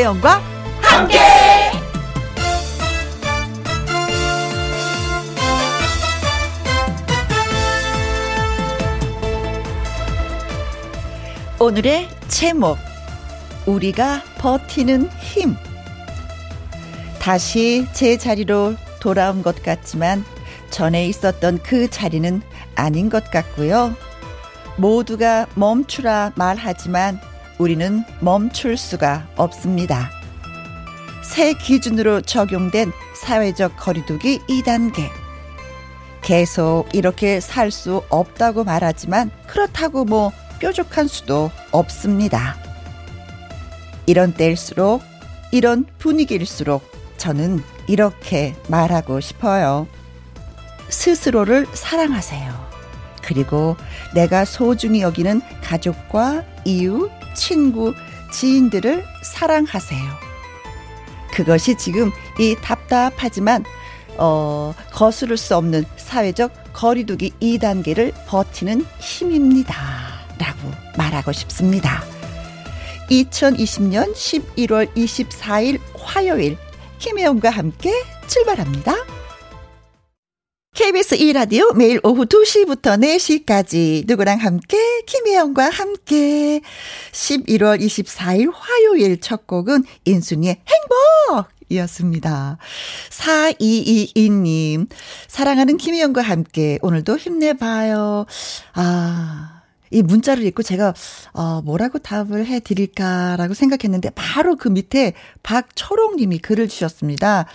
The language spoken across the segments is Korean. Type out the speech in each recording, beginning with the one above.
김혜영과 함께. 오늘의 제목 우리가 버티는 힘 다시 제 자리로 돌아온 것 같지만 전에 있었던 그 자리는 아닌 것 같고요. 모두가 멈추라 말하지만 우리는 멈출 수가 없습니다. 새 기준으로 적용된 사회적 거리두기 2단계. 계속 이렇게 살 수 없다고 말하지만 그렇다고 뭐 뾰족한 수도 없습니다. 이런 때일수록, 이런 분위기일수록 저는 이렇게 말하고 싶어요. 스스로를 사랑하세요. 그리고 내가 소중히 여기는 가족과 이웃, 친구, 지인들을 사랑하세요. 그것이 지금 이 답답하지만 어, 거스를 수 없는 사회적 거리두기 2단계를 버티는 힘입니다. 라고 말하고 싶습니다. 2020년 11월 24일 화요일 김혜영과 함께 출발합니다. KBS 2라디오 매일 오후 2시부터 4시까지 누구랑 함께 김혜영과 함께 11월 24일 화요일 첫 곡은 인순이의 행복 이었습니다. 4222님, 사랑하는 김혜영과 함께 오늘도 힘내봐요. 아, 이 문자를 읽고 제가 어 뭐라고 답을 해 드릴까라고 생각했는데 바로 그 밑에 박철옥 님이 글을 주셨습니다.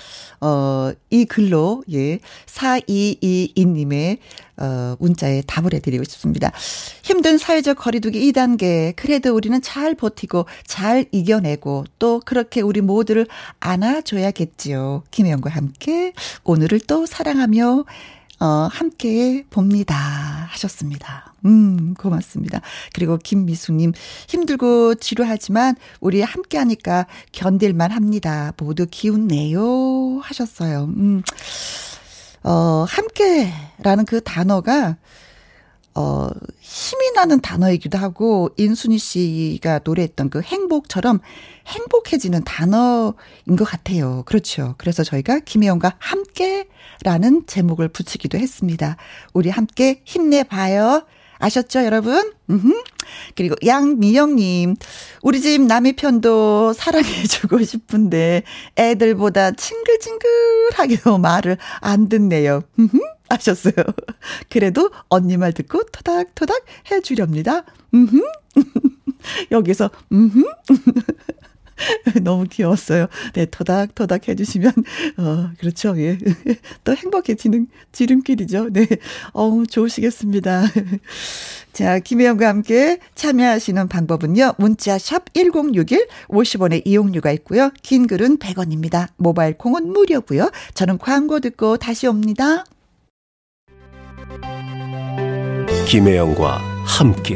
어이 글로 예 4222 님의 어 문자에 답을 해 드리고 싶습니다. 힘든 사회적 거리두기 2단계 그래도 우리는 잘 버티고 잘 이겨내고 또 그렇게 우리 모두를 안아줘야겠지요. 김혜영과 함께 오늘을 또 사랑하며 어, 함께 봅니다. 하셨습니다. 음, 고맙습니다. 그리고 김미수님, 힘들고 지루하지만 우리 함께 하니까 견딜만 합니다. 모두 기운 내요. 하셨어요. 음, 어, 함께라는 그 단어가 어, 힘이 나는 단어이기도 하고, 인순이 씨가 노래했던 그 행복처럼 행복해지는 단어인 것 같아요. 그렇죠. 그래서 저희가 김혜영과 함께 라는 제목을 붙이기도 했습니다. 우리 함께 힘내봐요. 아셨죠, 여러분? 음흠. 그리고 양미영님, 우리 집 남의 편도 사랑해주고 싶은데 애들보다 칭글칭글하게 말을 안 듣네요. 음흠. 아셨어요. 그래도 언니 말 듣고 토닥토닥 해주렵니다. 음흠. 여기서, 음흠. 너무 귀여웠어요. 네, 토닥토닥 해주시면, 어, 그렇죠. 예. 또 행복해지는 지름길이죠. 네. 어우, 좋으시겠습니다. 자, 김혜영과 함께 참여하시는 방법은요. 문자 샵 1061, 50원의 이용료가 있고요. 긴 글은 100원입니다. 모바일 콩은 무료고요. 저는 광고 듣고 다시 옵니다. 김혜영과 함께.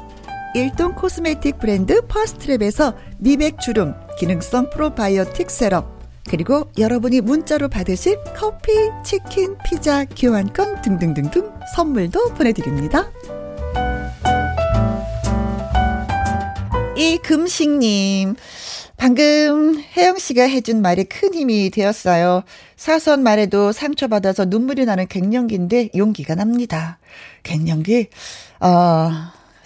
일동 코스메틱 브랜드 퍼스트랩에서 미백 주름 기능성 프로바이오틱 세럼 그리고 여러분이 문자로 받으실 커피, 치킨, 피자, 교환권 등등등등 선물도 보내드립니다. 이금식님, 방금 혜영 씨가 해준 말이 큰 힘이 되었어요. 사소한 말에도 상처받아서 눈물이 나는 갱년기인데 용기가 납니다. 갱년기, 어,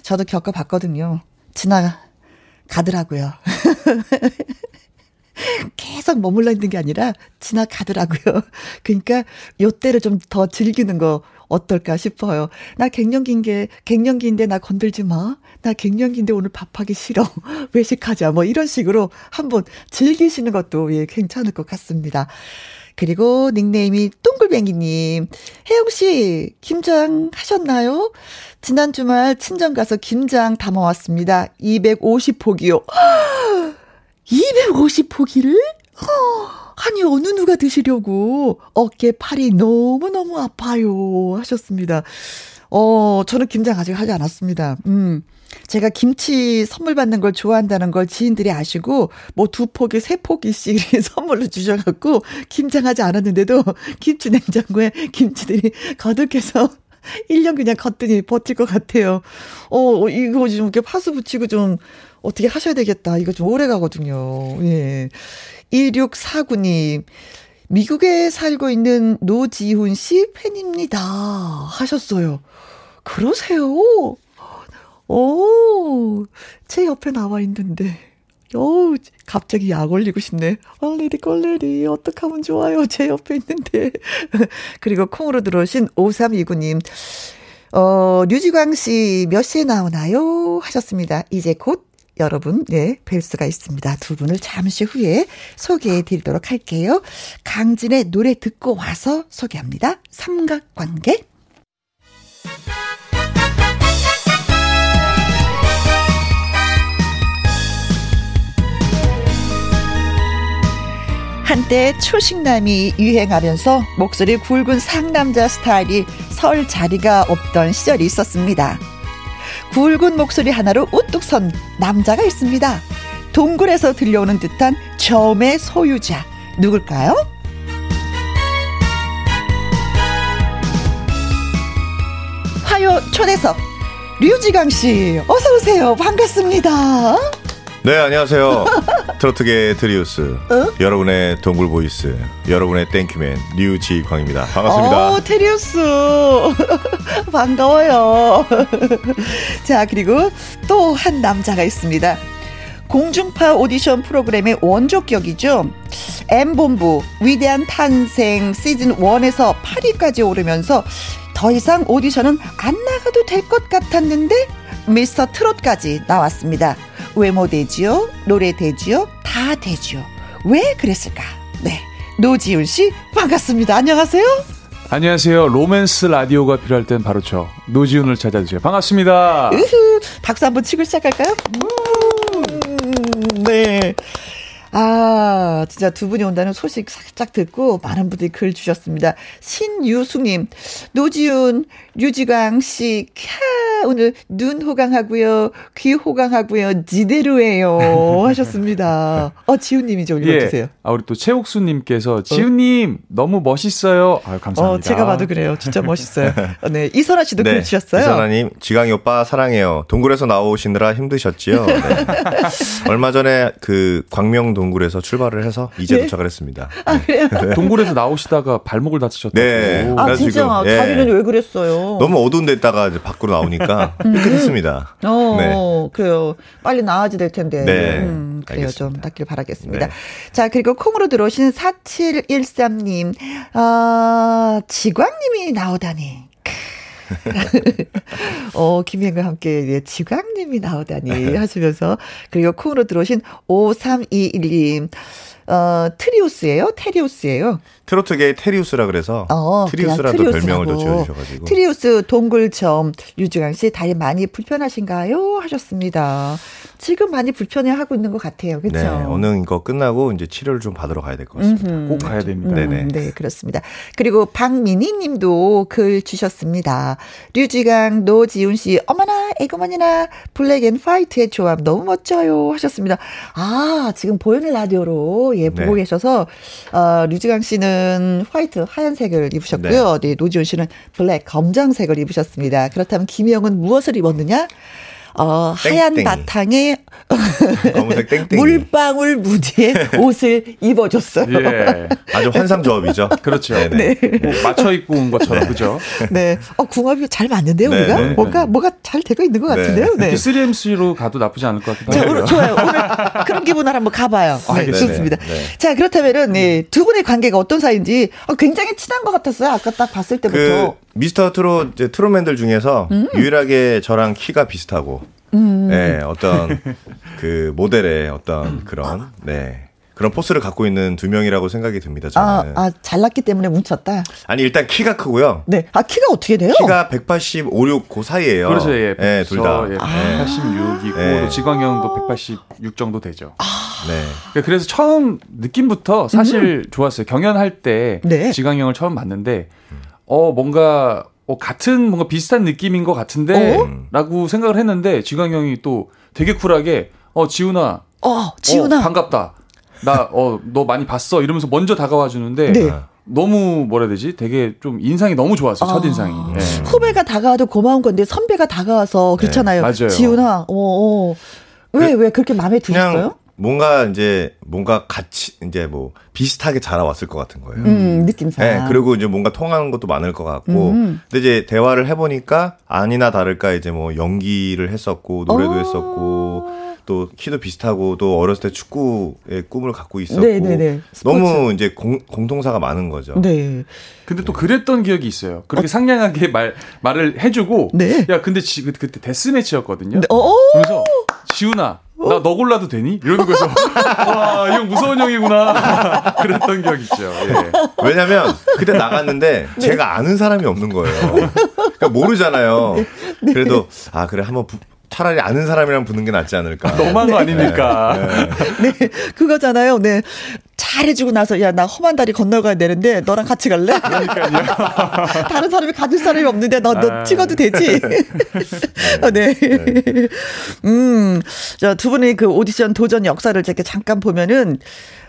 저도 겪어봤거든요. 지나가더라고요. 계속 머물러 있는 게 아니라 지나가더라고요. 그러니까 요 때를 좀 더 즐기는 거 어떨까 싶어요. 나 갱년기인 게 갱년기인데 나 건들지 마. 나 갱년기인데 오늘 밥하기 싫어. 외식하자. 뭐 이런 식으로 한번 즐기시는 것도 예 괜찮을 것 같습니다. 그리고 닉네임이 똥글뱅이님. 혜영씨, 김장 하셨나요? 지난 주말 친정 가서 김장 담아왔습니다. 250포기요. 250포기를? 아니, 어느 누가 드시려고 어깨, 팔이 너무너무 아파요. 하셨습니다. 어, 저는 김장 아직 하지 않았습니다. 음. 제가 김치 선물 받는 걸 좋아한다는 걸 지인들이 아시고 뭐 두 포기, 세 포기씩 선물로 주셔갖고 김장하지 않았는데도 김치 냉장고에 김치들이 거득해서 1년 그냥 걷더니 버틸 것 같아요. 어, 이거 좀 이렇게 파스 붙이고 좀 어떻게 하셔야 되겠다. 이거 좀 오래 가거든요. 예. 2649님. 미국에 살고 있는 노지훈 씨 팬입니다. 하셨어요. 그러세요? 오, 제 옆에 나와 있는데. 오, 갑자기 약 올리고 싶네. 얼레리 꼴레리, 어떡하면 좋아요. 제 옆에 있는데. 그리고 콩으로 들어오신 5329님. 어, 류지광 씨 몇 시에 나오나요? 하셨습니다. 이제 곧 여러분, 네, 뵐 수가 있습니다. 두 분을 잠시 후에 소개해 드리도록 할게요. 강진의 노래 듣고 와서 소개합니다. 삼각관계. 한때 초식남이 유행하면서 목소리 굵은 상남자 스타일이 설 자리가 없던 시절이 있었습니다. 굵은 목소리 하나로 우뚝 선 남자가 있습니다. 동굴에서 들려오는 듯한 저음의 소유자 누굴까요? 화요 초대석 류지강 씨 어서 오세요 반갑습니다. 네, 안녕하세요. 트로트계 트리우스. 어? 여러분의 동굴 보이스. 여러분의 thank you man, 류지광입니다. 반갑습니다. 어, 테리우스. 반가워요. 자, 그리고 또 한 남자가 있습니다. 공중파 오디션 프로그램의 원조격이죠. M본부 위대한 탄생 시즌 1에서 8위까지 오르면서 더 이상 오디션은 안 나가도 될 것 같았는데 미스터 트롯까지 나왔습니다. 외모 되지요? 노래 되지요? 다 되지요. 왜 그랬을까? 네. 노지훈 씨, 반갑습니다. 안녕하세요. 안녕하세요. 로맨스 라디오가 필요할 땐 바로 저 노지훈을 찾아주세요. 반갑습니다. 으흐, 박수 한번 치고 시작할까요? 음, 네. 아, 진짜 두 분이 온다는 소식 살짝 듣고 많은 분들이 글 주셨습니다. 신유숙님, 노지훈, 류지광 씨, 캬, 오늘 눈 호강하고요, 귀 호강하고요, 지대로예요 하셨습니다. 어, 지훈님이 좀 읽어주세요. 예. 아, 우리 또 최옥수님께서 지훈님 어? 너무 멋있어요. 아유, 감사합니다. 어, 제가 봐도 그래요. 진짜 멋있어요. 어, 네, 이선아 씨도 네, 글 주셨어요. 이선아님, 지광이 오빠 사랑해요. 동굴에서 나오시느라 힘드셨지요? 네. 얼마 전에 그 광명동 동굴에서 출발을 해서 이제 네? 도착을 했습니다. 아, 그래요? 네. 동굴에서 나오시다가 발목을 다치셨다고. 네. 아, 진짜? 예. 다리는 왜 그랬어요? 너무 어두운 데다가 이제 밖으로 나오니까 삐끗했습니다. 어, 네. 그래요. 빨리 나아지 될 텐데. 네. 음, 그래요. 알겠습니다. 좀 낫길 바라겠습니다. 네. 자, 그리고 콩으로 들어오신 4713님. 아, 지광님이 나오다니. 어, 김혜과 함께 예, 지광님이 나오다니 하시면서 그리고 콩으로 들어오신 5321님 어, 트리우스예요? 테리우스예요? 트로트계의 테리우스라 그래서 어, 트리우스라도 별명을 또 지어주셔가지고 트리우스 동굴 저음 류지광 씨 다리 많이 불편하신가요? 하셨습니다. 지금 많이 불편해하고 있는 것 같아요. 그렇죠? 네, 오늘 이거 끝나고 이제 치료를 좀 받으러 가야 될 것 같습니다. 음흠. 꼭 가야 됩니다. 음, 네네. 네, 그렇습니다. 그리고 박민희 님도 글 주셨습니다. 류지광, 노지훈 씨, 어머나, 에그머니나, black and white의 조합 너무 멋져요. 하셨습니다. 아, 지금 보이는 라디오로, 예, 보고 네. 계셔서, 어, 류지광 씨는 white, 하얀색을 입으셨고요. 네, 노지훈 씨는 black, 검정색을 입으셨습니다. 그렇다면 김혜영은 무엇을 입었느냐? 어, 하얀. 바탕에 검은색 땡땡이. 물방울 무늬의 옷을 입어줬어요. 예. 아주 환상 조합이죠. 그렇죠. 네네. 뭐 맞춰 입고 온 것처럼 그죠? 네. 어, 궁합이 잘 맞는데요, 네, 우리가? 네. 뭔가, 뭐가 잘 되고 있는 것 네. 같은데요? 네. 이렇게 3MC로 가도 나쁘지 않을 것 같기도 자, 하고요. 좋아요. 오늘 그런 기분을 한번 가봐요. 네, 알겠습니다. 좋습니다. 네, 네. 자, 그렇다면은, 네, 두 분의 관계가 어떤 사이인지 어, 굉장히 친한 것 같았어요. 아까 딱 봤을 그 때부터. 미스터 트롯 이제 트롯맨들 중에서 음? 유일하게 저랑 키가 비슷하고, 네 어떤 그 모델의 어떤 그런 네 그런 포스를 갖고 있는 두 명이라고 생각이 듭니다. 아, 저는 아, 잘났기 때문에 뭉쳤다. 아니 일단 키가 크고요. 네. 아, 키가 어떻게 돼요? 키가 185, 6, 그 사이예요. 그렇죠. 예. 네, 둘 다. 예, 아. 186이고 네. 또 지광형도 186 정도 되죠. 네. 그래서 처음 느낌부터 사실 좋았어요. 경연할 때 음. 네. 지광형을 처음 봤는데 어 뭔가 어, 같은 뭔가 비슷한 느낌인 것 같은데라고 생각을 했는데 지광 형이 또 되게 쿨하게 어 지훈아 어, 지훈아. 어, 반갑다. 나 어 너 많이 봤어 이러면서 먼저 다가와 주는데 네. 너무 뭐라 해야 되지? 되게 좀 인상이 너무 좋았어요. 아. 첫 인상이. 예. 후배가 다가와도 고마운 건데 선배가 다가와서 그렇잖아요. 네, 맞아요. 지훈아, 어, 어. 왜, 왜 그렇게 마음에 드셨어요? 뭔가 이제 뭔가 같이 이제 뭐 비슷하게 자라왔을 것 같은 거예요. 음, 느낌상. 네, 그리고 이제 뭔가 통하는 것도 많을 것 같고. 음. 근데 이제 대화를 해보니까 아니나 다를까 이제 뭐 연기를 했었고, 노래도 어. 했었고, 또 키도 비슷하고, 또 어렸을 때 축구의 꿈을 갖고 있었고. 네네네. 너무 이제 공, 공통사가 많은 거죠. 네. 근데 또 그랬던 기억이 있어요. 그렇게 상냥하게 말 말을 해주고 네. 야 근데 지, 그- 그때 데스매치였거든요. 네, 어? 그래서 지훈아 나 너 골라도 되니? 이러는 거에서 와 이 형 무서운 형이구나 그랬던 기억 있죠. 예. 왜냐면 그때 나갔는데 네. 제가 아는 사람이 없는 거예요. 그러니까 모르잖아요. 네. 그래도 아 그래 한번 부- 차라리 아는 사람이랑 붙는 게 낫지 않을까. 너무한 거 아닙니까? 네. 네, 그거잖아요. 네. 잘해주고 나서, 야, 나 험한 다리 건너가야 되는데, 너랑 같이 갈래? 다른 사람이 가질 사람이 없는데, 너, 너 아. 찍어도 되지? 어, 네. 음, 저두 분의 그 오디션 도전 역사를 이렇게 잠깐 보면은,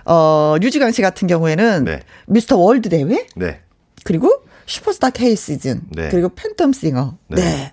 어, 류지강 씨 같은 경우에는, 네. 미스터 월드 대회? 네. 그리고 슈퍼스타 K 시즌, 네. 그리고 팬텀 싱어, 네.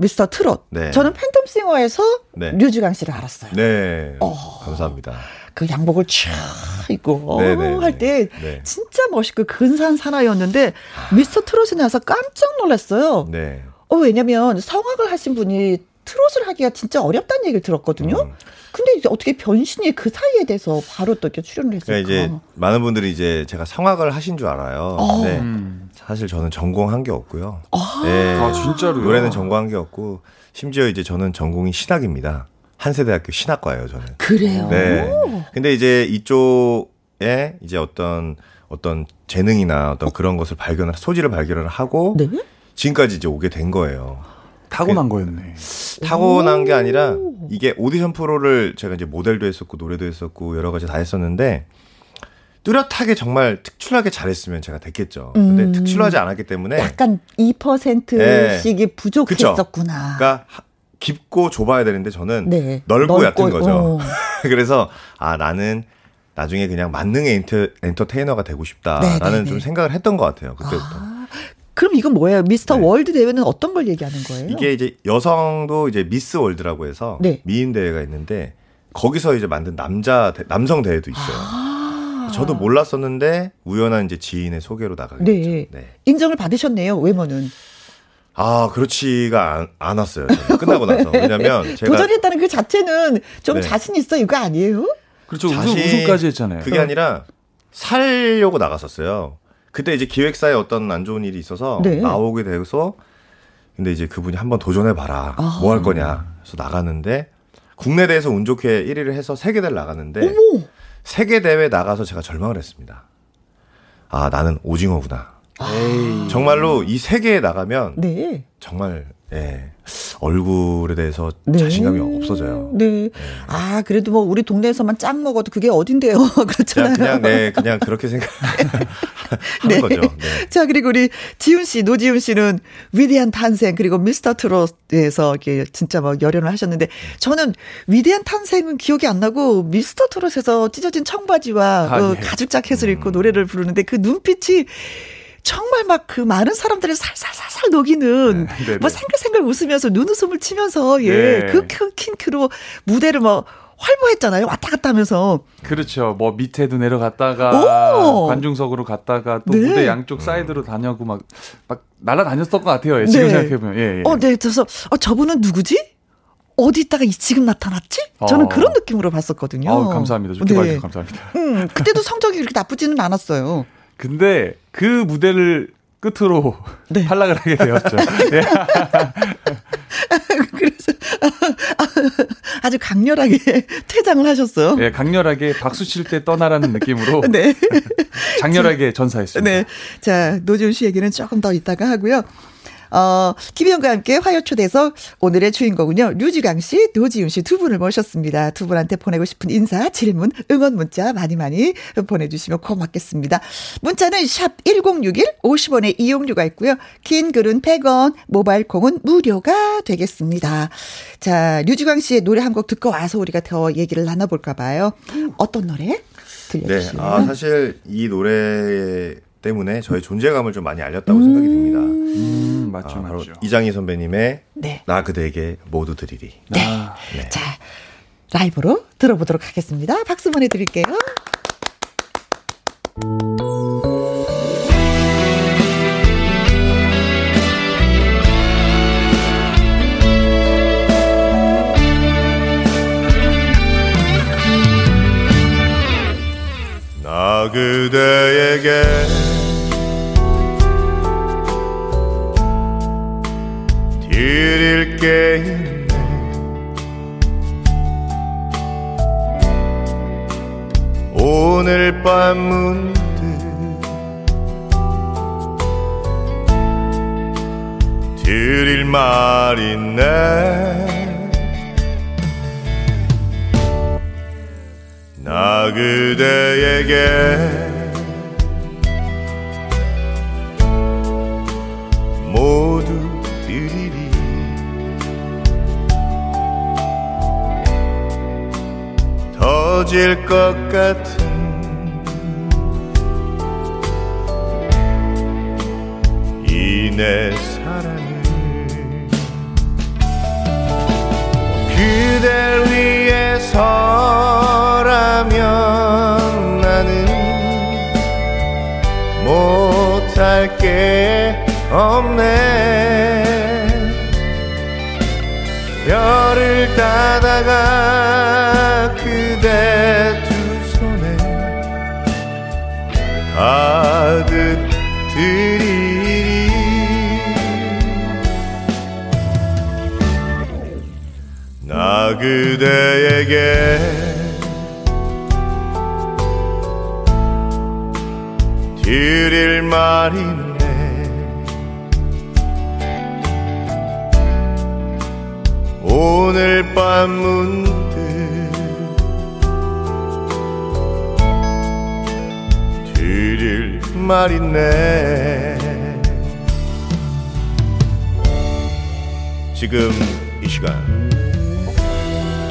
네. 미스터 트롯. 네. 저는 팬텀 싱어에서 네. 류지광 씨를 알았어요. 네. 어. 감사합니다. 그 양복을 쫙 입고 네, 네, 할때 네. 진짜 멋있고 근사한 사나이였는데 미스터 트롯에 나와서 깜짝 놀랐어요. 네. 어 왜냐면 성악을 하신 분이 트롯을 하기가 진짜 어렵다는 얘기를 들었거든요. 음. 근데 이제 어떻게 변신이 그 사이에 대해서 바로 또 이렇게 출연을 했을까? 그러니까 이제 많은 분들이 이제 제가 성악을 하신 줄 알아요. 어. 네. 음. 사실 저는 전공한 게 없고요. 아. 네. 아 진짜로요? 노래는 전공한 게 없고 심지어 이제 저는 전공이 신학입니다. 한세대학교 신학과예요, 저는. 그래요. 네. 근데 이제 이쪽에 이제 어떤 어떤 재능이나 어떤 그런 것을 발견을 소지를 발견을 하고 네. 지금까지 이제 오게 된 거예요. 타고난 거였네. 타고난 게 아니라 이게 오디션 프로를 제가 이제 모델도 했었고 노래도 했었고 여러 가지 다 했었는데 뚜렷하게 정말 특출나게 잘했으면 제가 됐겠죠. 근데 음. 특출하지 않았기 때문에 약간 2%씩이 네. 부족했었구나. 그러니까 하- 깊고 좁아야 되는데 저는 네. 넓고 얕은 넓고, 거죠. 어. 그래서 아 나는 나중에 그냥 만능의 엔터, 엔터테이너가 되고 싶다라는 네, 네, 좀 네. 생각을 했던 것 같아요 그때부터. 아, 그럼 이건 뭐예요? 미스터 네. 월드 대회는 어떤 걸 얘기하는 거예요? 이게 이제 여성도 이제 미스 월드라고 해서 네. 미인 대회가 있는데 거기서 이제 만든 남자 대- 남성 대회도 있어요. 아. 저도 몰랐었는데 우연한 이제 지인의 소개로 나가게 네. 됐죠. 네. 인정을 받으셨네요. 외모는 아 그렇지가 않, 않았어요. 저는 끝나고 나서 왜냐면 제가 도전했다는 그 자체는 좀 네. 자신 있어 이거 아니에요? 그렇죠. 자신- 우승까지 했잖아요. 그게 아니라 살려고 나갔었어요. 그때 이제 기획사에 어떤 안 좋은 일이 있어서 네. 나오게 돼서 근데 이제 그분이 한번 도전해 봐라. 아. 뭐할 거냐. 그래서 나갔는데 국내 대회에서 운 좋게 1위를 해서 세계 대회를 나갔는데 어머. 세계 대회 나가서 제가 절망을 했습니다. 아, 나는 오징어구나. 아. 정말로 이 세계에 나가면 네. 정말 예. 얼굴에 대해서 네. 자신감이 없어져요. 네. 네. 아, 그래도 뭐 우리 동네에서만 짱 먹어도 그게 어딘데요. 그렇잖아요. 그냥, 그냥, 네, 그냥 그렇게 생각 하는 네. 거죠. 네. 자, 그리고 우리 지훈 씨, 노지훈 씨는 위대한 탄생, 그리고 미스터 트롯에서 이렇게 진짜 막 열연을 하셨는데, 저는 위대한 탄생은 기억이 안 나고, 미스터 트롯에서 찢어진 청바지와 아, 그 네. 가죽 자켓을 입고 음. 노래를 부르는데, 그 눈빛이 정말 막 그 많은 사람들을 살살살살 녹이는 네, 뭐 생글생글 웃으면서 눈웃음을 치면서 예, 네. 그 윙크로 무대를 뭐 활보했잖아요. 왔다 갔다 하면서. 그렇죠. 뭐 밑에도 내려갔다가 오! 관중석으로 갔다가 또 네. 무대 양쪽 사이드로 다니고 막 막 날아다녔던 것 같아요. 지금 네. 생각해보면. 예, 예. 어, 네. 그래서 어, 저분은 누구지? 어디 있다가 지금 나타났지? 저는 어. 그런 느낌으로 봤었거든요. 어, 감사합니다. 좋게 네. 봐주셔서 감사합니다. 음, 그때도 성적이 그렇게 나쁘지는 않았어요. 근데 그 무대를 끝으로 네. 탈락을 하게 되었죠. 네. 그래서 아주 강렬하게 퇴장을 하셨어요. 네, 강렬하게 박수 칠 때 떠나라는 느낌으로 네. 장렬하게 전사했습니다. 네. 자, 노지훈 씨 얘기는 조금 더 이따가 하고요. 어, 김희영과 함께 화요 초대서 오늘의 주인공은요, 류지강 씨, 노지윤 씨 두 분을 모셨습니다. 두 분한테 보내고 싶은 인사, 질문, 응원 문자 많이 많이 보내주시면 고맙겠습니다. 문자는 샵 1061, 50원의 이용료가 있고요. 긴 글은 100원, 모바일 콩은 무료가 되겠습니다. 자, 류지강 씨의 노래 한 곡 듣고 와서 우리가 더 얘기를 나눠볼까 봐요. 어떤 노래? 들려주시면. 네, 아, 사실 이 노래 때문에 저의 존재감을 좀 많이 알렸다고 음~ 생각이 듭니다. 음, 맞죠, 아, 맞죠. 이장희 선배님의 네. 나 그대에게 모두 드리리. 네. 아, 네. 자, 라이브로 들어보도록 하겠습니다. 박수 보내드릴게요. 나 그대에게 게 있네. 오늘 밤 문득 드릴 말 있네. 나 그대에게 터질 것 같은 이 내 사랑을 그댈 위해서라면 나는 못할 게 없네. 별을 따다가 그대에게 드릴 말이 오늘 밤 문득 드릴 말 있네. 지금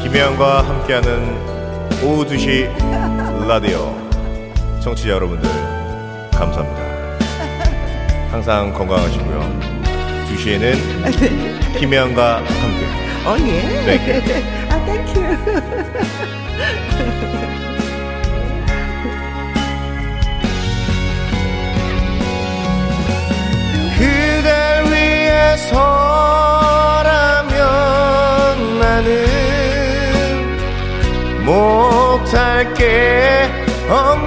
김혜영과 함께하는 오후 2시 라디오 청취자 여러분들 감사합니다 항상 건강하시고요 2시에는 김혜영과 함께. Thank you. oh, thank you. 그댈 위해 서라 못할 게. 없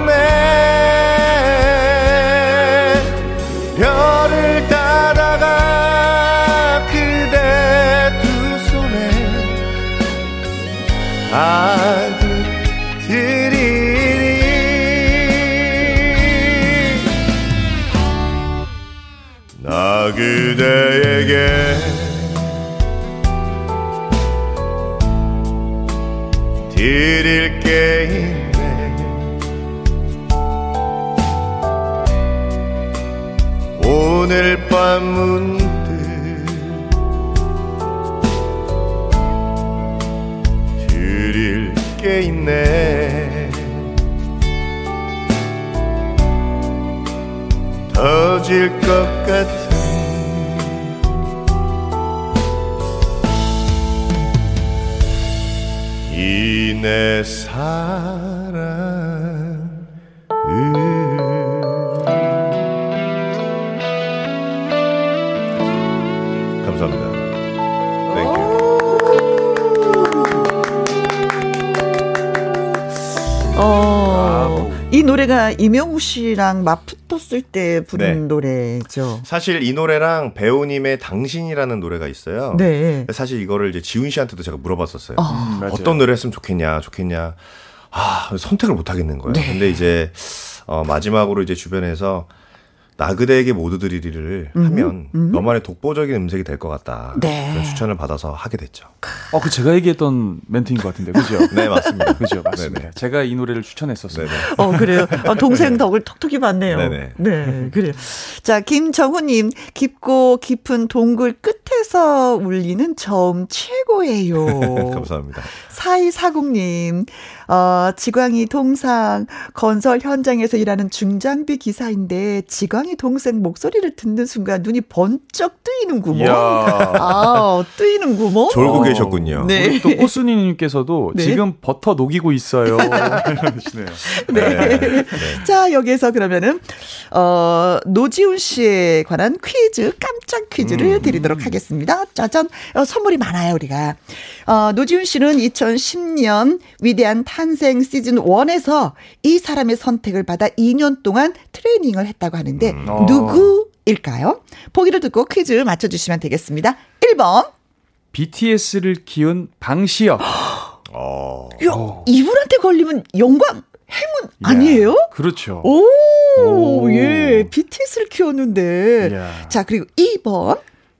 게 있네. 터질 것 같은 이내사 이 노래가 이명우 씨랑 맞붙었을 때 부른 네. 노래죠. 사실 이 노래랑 배우님의 당신이라는 노래가 있어요. 네. 사실 이거를 이제 지훈 씨한테도 제가 물어봤었어요. 어. 음. 어떤 노래 했으면 좋겠냐, 좋겠냐. 아, 선택을 못 하겠는 거예요. 네. 근데 이제, 어, 마지막으로 이제 주변에서 나 그대에게 모두 드리리를 하면 너만의 독보적인 음색이 될 것 같다. 네. 그런 추천을 받아서 하게 됐죠. 어, 그 제가 얘기했던 멘트인 것 같은데, 그죠? 네, 맞습니다. 그죠, 맞습니다. 네네. 제가 이 노래를 추천했었어요. 네네. 어, 그래요. 어, 동생 덕을 톡톡히 봤네요. 네네. 네, 그래요. 자, 김정훈님, 깊고 깊은 동굴 끝에서 울리는 저음 최고예요. 감사합니다. 4240님, 어, 지광이 동상 건설 현장에서 일하는 중장비 기사인데 지광이 동생 목소리를 듣는 순간 눈이 번쩍 뜨이는구먼. 이야. 아, 뜨이는구먼. 졸고 어, 계셨군요. 네. 우리 또 꽃순이 님께서도 네. 지금 버터 녹이고 있어요. 이러시네요. 네. 네. 자, 여기서 그러면은, 어, 노지훈 씨에 관한 퀴즈, 깜짝 퀴즈를 드리도록 하겠습니다. 짜잔. 어, 선물이 많아요, 우리가. 어, 노지훈 씨는 2010년 위대한 탄생 시즌 1에서 이 사람의 선택을 받아 2년 동안 트레이닝을 했다고 하는데, 어. 누구일까요? 보기를 듣고 퀴즈 맞춰주시면 되겠습니다. 1번. BTS를 키운 방시혁. 어. 야, 이분한테 걸리면 영광, 행운 아니에요? 그렇죠. 오, 오. 예, BTS를 키웠는데. 이야. 자, 그리고 2번.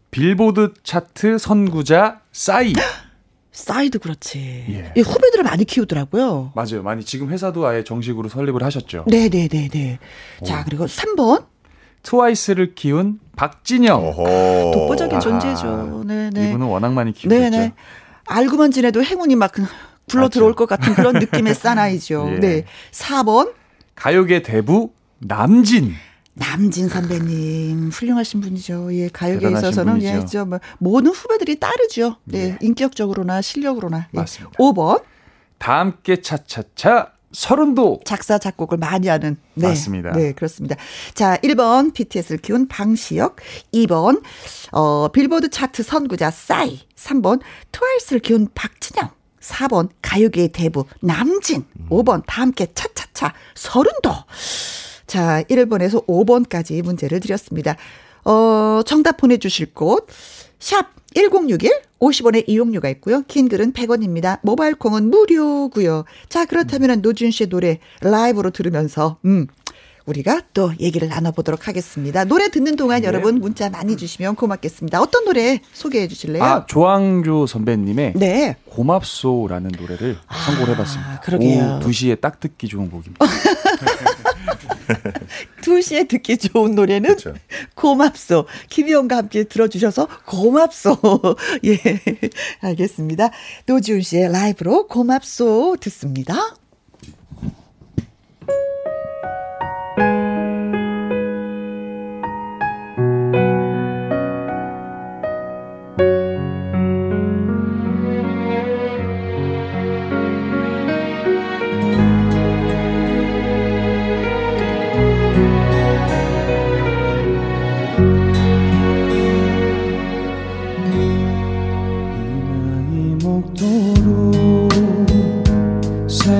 빌보드 차트 선구자 싸이. 싸이도 그렇지. 예. 예, 후배들을 많이 키우더라고요. 맞아요. 많이 지금 회사도 아예 정식으로 설립을 하셨죠. 네 네 네 네. 자, 그리고 3번. 트와이스를 키운 박진영. 어허. 독보적인. 존재죠. 네 네. 이분은 워낙 많이 키우셨죠. 네 네. 알고만 지내도 행운이 막 굴러 맞죠. 들어올 것 같은 그런 느낌의 사나이죠. 예. 네. 4번. 가요계 대부 남진. 남진 선배님 훌륭하신 분이죠. 예, 가요계에 있어서는 분이죠. 예, 저 뭐, 모든 후배들이 따르죠. 네, 예. 인격적으로나 실력으로나. 예. 맞습니다. 5번 다 함께 차차차 서른도. 작사 작곡을 많이 하는 네. 맞습니다. 네, 그렇습니다. 자, 1번 BTS를 키운 방시혁, 2번 어 빌보드 차트 선구자 싸이, 3번 트와이스를 키운 박진영, 4번 가요계의 대부 남진, 5번 다 함께 차차차 서른도. 자, 1번에서 5번까지 문제를 드렸습니다. 어, 정답 보내주실 곳, 샵 1061, 50원의 이용료가 있고요. 긴 글은 100원입니다. 모바일 콩은 무료고요. 자, 그렇다면 노준 씨의 노래 라이브로 들으면서, 음, 우리가 또 얘기를 나눠보도록 하겠습니다. 노래 듣는 동안 네. 여러분 문자 많이 주시면 고맙겠습니다. 어떤 노래 소개해 주실래요? 아, 조항조 선배님의 네. 고맙소라는 노래를 선곡을 해봤습니다. 그러게요. 오후 2시에 딱 듣기 좋은 곡입니다. 2시에 듣기 좋은 노래는 그렇죠. 고맙소. 김희영과 함께 들어주셔서 고맙소. 예. 알겠습니다. 노지훈 씨의 라이브로 고맙소 듣습니다.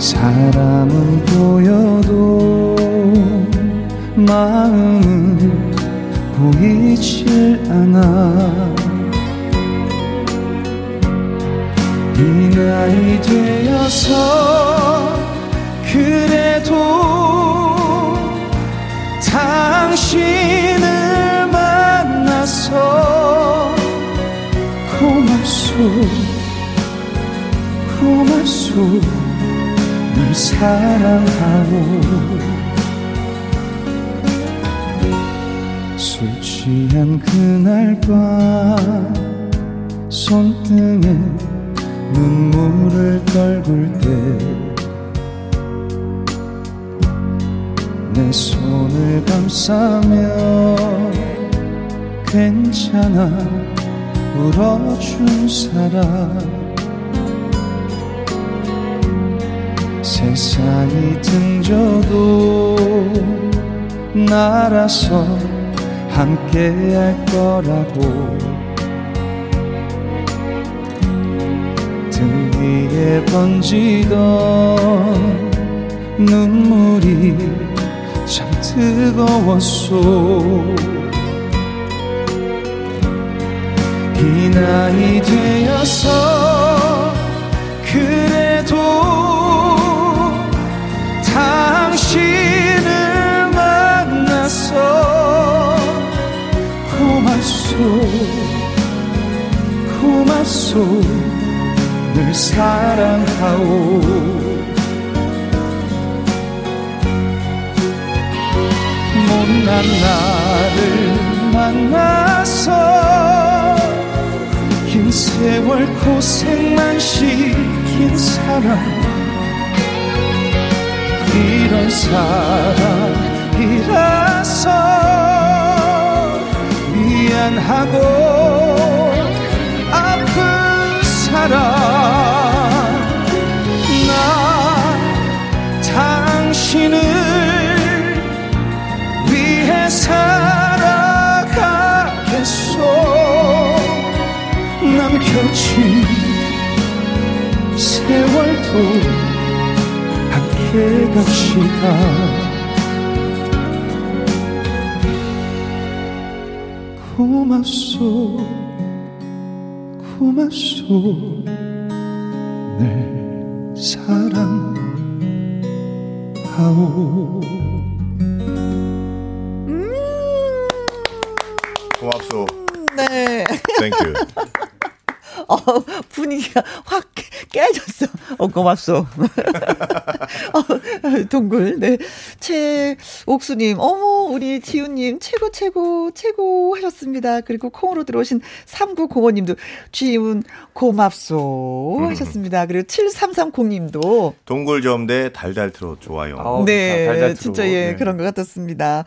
사람은 보여도 마음은 보이질 않아. 이 나이 되어서 그래도 당신을 만나서 고맙소 고맙소. 늘 사랑하오 술 취한 그날 밤 손등에 눈물을 떨굴 때 내 손을 감싸며 괜찮아 울어준 사람 세상이 등져도 날아서 함께 할 거라고. 등 뒤에 번지던 눈물이 참 뜨거웠소. 이 나이 되어서 그 고맙소 늘 사랑하오. 못난 나를 만나서 긴 세월 고생만 시킨 사람. 이런 사람이라서 미안하고 아픈 사람 나 당신을 위해 살아가겠소. 남겨진 세월도 함께 갑시다 고맙소 고맙소 늘 사랑하오 고맙소. 네. Thank you. 어, 분위기가 확 깨졌어. 어, 고맙소. 어, 동굴, 네. 최옥수님, 어머, 우리 지훈님, 최고, 최고, 최고 하셨습니다. 그리고 콩으로 들어오신 3905님도, 지훈, 고맙소 하셨습니다. 그리고 7330님도, 동굴 점대 달달 트롯 좋아요. 아우, 네, 달달 진짜. 예, 네. 그런 것 같았습니다.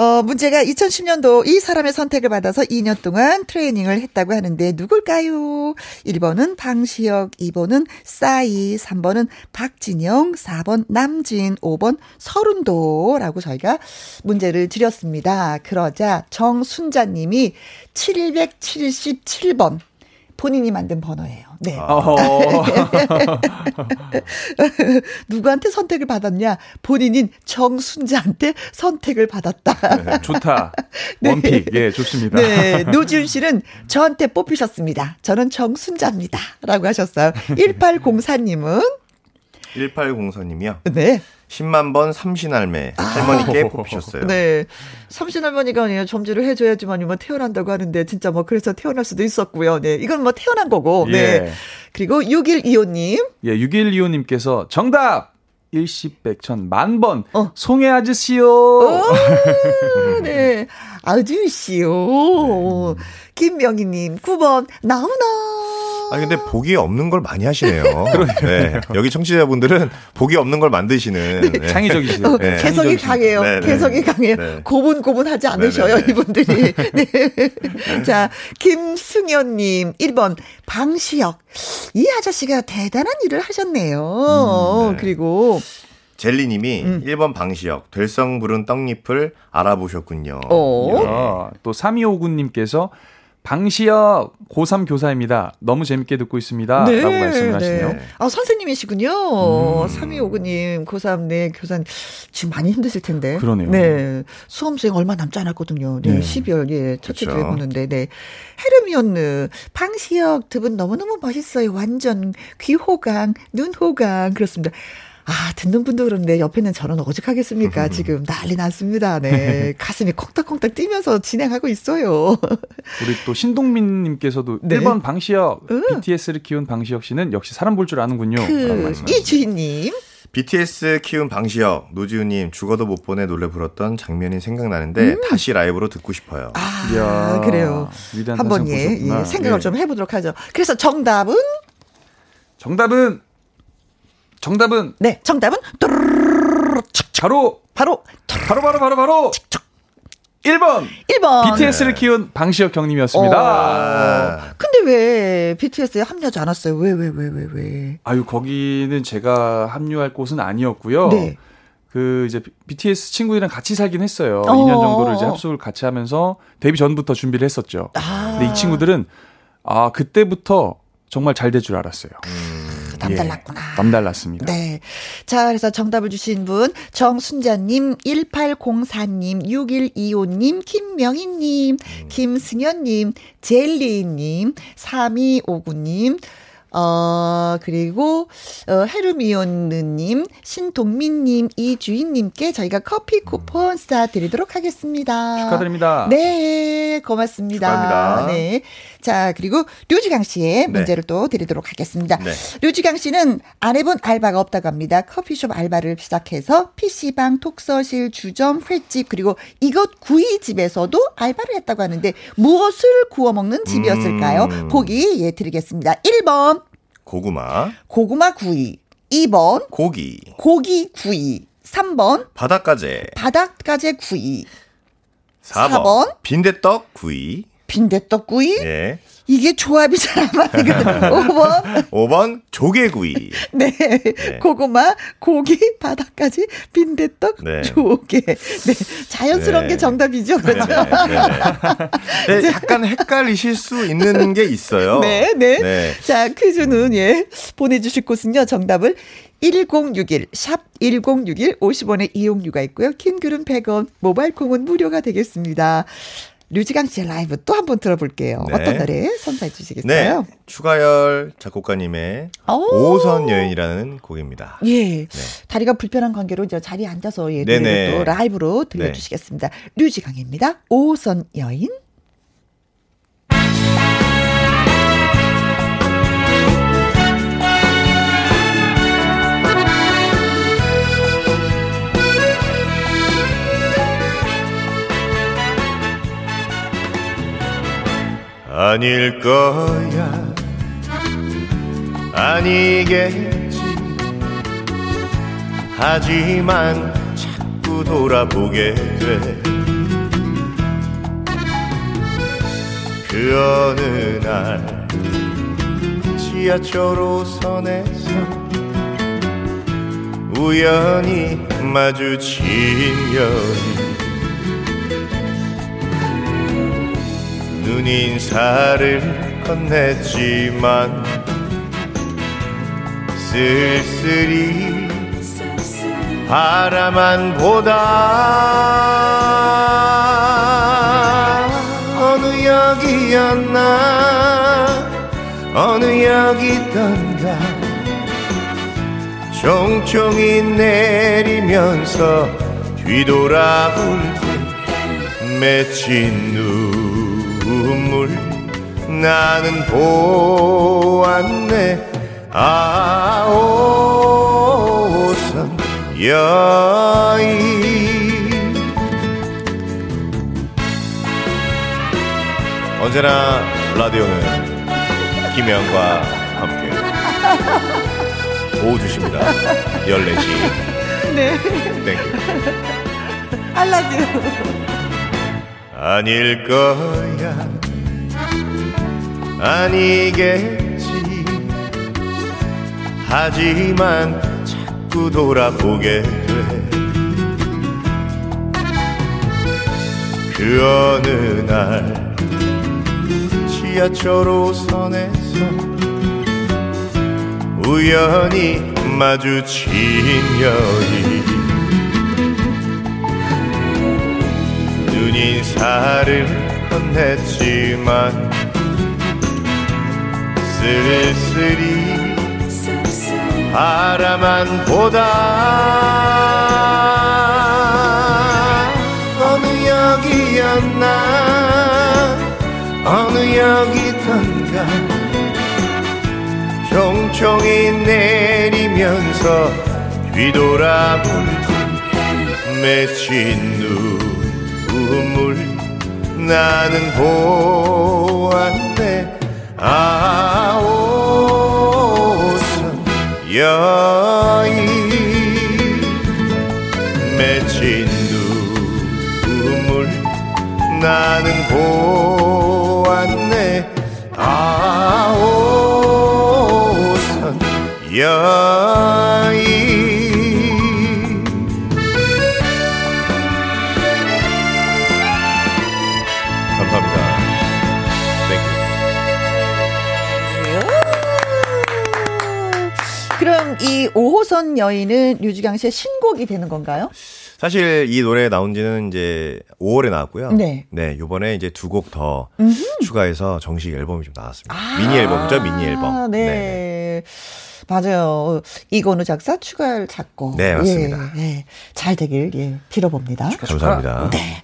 어, 문제가 2010년도 이 사람의 선택을 받아서 2년 동안 트레이닝을 했다고 하는데 누굴까요? 1번은 방시혁, 2번은 싸이, 3번은 박진영, 4번 남진, 5번 서른도라고 저희가 문제를 드렸습니다. 그러자 정순자님이 777번 본인이 만든 번호예요. 네. 어허. 누구한테 선택을 받았냐? 본인인 정순자한테 선택을 받았다. 좋다. 네. 원픽. 예, 좋습니다. 네, 노지훈 씨는 저한테 뽑히셨습니다. 저는 정순자입니다. 라고 하셨어요. 1804님은, 1804님이요. 네, 10만 번 삼신할매 할머니께 뽑히셨어요. 네. 삼신할머니가 아니에요. 점지를 해줘야지만 뭐 태어난다고 하는데, 진짜 뭐 그래서 태어날 수도 있었고요. 네, 이건 뭐 태어난 거고, 네. 예. 그리고 6125님, 예, 6125님께서 정답! 일십백천 만번 어. 송혜 아저씨요. 오, 네. 아주씨요. 김명희님, 9번, 나훈아. 아 근데 복이 없는 걸 많이 하시네요. 네. 여기 청취자분들은 복이 없는 걸 만드시는 네. 창의적이시죠. 어, 네. 개성이 강해요. 네, 네. 개성이 강해요. 네. 고분고분하지 않으셔요, 네, 네, 네. 이분들이. 네. 자, 김승현님, 1번, 방시혁. 이 아저씨가 대단한 일을 하셨네요. 음, 네. 그리고, 젤리님이 1번 방시혁 될성 부른 떡잎을 알아보셨군요. 어. 아, 또 3259님께서 방시혁 고3 교사입니다. 너무 재밌게 듣고 있습니다. 네, 라고 말씀을 하시네요. 아, 선생님이시군요. 음. 3259님, 고3, 네, 교사님. 지금 많이 힘드실 텐데. 그러네요. 네. 수험생 얼마 남지 않았거든요. 네, 네. 12월, 예, 첫째. 주에 보는데, 네. 헤르미온느, 방시혁 두 분 너무너무 멋있어요. 완전 귀호강, 눈호강. 그렇습니다. 아, 듣는 분도 그런데 옆에는 저는 오죽하겠습니까? 지금 난리 났습니다. 네. 가슴이 콩닥콩닥 뛰면서 진행하고 있어요. 우리 또 신동민 님께서도 네. 1번 방시혁, 응. BTS를 키운 방시혁 씨는 역시 사람 볼 줄 아는군요. 그. 이주희님. BTS 키운 방시혁, 노지우님 죽어도 못 보내 노래 불었던 장면이 생각나는데 다시 라이브로 듣고 싶어요. 아, 이야, 그래요. 한번 예. 예, 생각을 예. 좀 해보도록 하죠. 그래서 정답은 정답은 정답은 네, 정답은 바로 바로 바로 바로 바로 바로 1번 1번. BTS를 키운 방시혁 형님이었습니다. 아, 근데 왜 BTS에 합류하지 않았어요? 왜 왜 왜 왜 왜? 아유 거기는 제가 합류할 곳은 아니었고요. 네. 그 이제 BTS 친구들이랑 같이 살긴 했어요. 어. 2년 정도를 이제 합숙을 같이 하면서 데뷔 전부터 준비를 했었죠. 아. 근데 이 친구들은 아 그때부터 정말 잘 될 줄 알았어요. 남달랐구나. 예, 남달랐습니다. 네. 자, 그래서 정답을 주신 분, 정순자님, 1804님, 6125님, 김명희님, 김승현님, 젤리님, 3259님, 어, 그리고, 어, 헤르미온느님, 신동민님, 이주인님께 저희가 커피 쿠폰 쏴 드리도록 하겠습니다. 축하드립니다. 네, 고맙습니다. 축하합니다. 네. 자, 그리고 류지강 씨의 네. 문제를 또 드리도록 하겠습니다. 네. 류지강 씨는 안 해본 알바가 없다고 합니다. 커피숍 알바를 시작해서 PC방, 톡서실, 주점, 횟집, 그리고 이것 구이집에서도 알바를 했다고 하는데 무엇을 구워 먹는 집이었을까요? 음. 보기 예 드리겠습니다. 1번 고구마, 고구마 구이, 2번. 고기, 고기 구이, 3번. 바닷가재, 바닷가재 구이, 4번, 사 번. 빈대떡 구이, 빈대떡 구이, 예. 이게 조합이 잘 안 맞거든요. 5번, 5번 조개구이. 네. 고구마, 고기, 바닥까지, 빈대떡, 네. 조개. 네. 자연스러운 네. 게 정답이죠. 그렇죠. 네, 약간 헷갈리실 수 있는 게 있어요. 네, 네. 네. 자, 퀴즈는, 예, 보내 주실 곳은요, 정답을 1061, 샵 1061, 50원의 이용료가 있고요. 킹글은 100원, 모바일 콩은 무료가 되겠습니다. 류지강 씨의 라이브 또 한 번 들어볼게요. 네. 어떤 노래 선사해 네. 주시겠어요? 추가열 작곡가님의 오. 오선 여인이라는 곡입니다. 예. 다리가 불편한 관계로 이제 자리에 앉아서 예. 노래를 또 라이브로 들려주시겠습니다. 류지강입니다. 오선 여인. 아닐 거야. 아니겠지. 하지만 자꾸 돌아보게 돼. 그 어느 날 지하철 5선에서 우연히 마주친 여인 눈인사를 건넸지만 쓸쓸히 바라만 보다 어느 역이었나 어느 역이던가. 종종이 내리면서 뒤돌아볼 때 맺힌 눈 물 나는 보았네. 아 오선 여인. 언제나 라디오는 김혜영과 함께 보호주십니다. 14시. 네. 땡큐 알라뷰. 아닐 거야. 아니겠지. 하지만 자꾸 돌아보게 돼. 그 어느 날 지하철 5선에서 우연히 마주친 여인 눈 인사를 건넸지만 쓸쓸히 바라만 보다 어느 역이었나 어느 역이던가. 총총히 내리면서 뒤돌아볼 맺힌 눈물 나는 보았네. 아 오선 여인 맺힌 눈물 나는 보았네. 아 오선 여인 5호선 여인은 류지강 씨의 신곡이 되는 건가요? 사실 이 노래 나온 지는 이제 5월에 나왔고요. 네. 네, 요번에 이제 두 곡 더 추가해서 정식 앨범이 좀 나왔습니다. 미니 앨범이죠, 미니 앨범. 아, 네. 네네. 맞아요. 이건우 작사, 추가열 작곡. 네, 맞습니다. 예, 예. 잘 되길, 예, 빌어봅니다. 감사합니다. 네.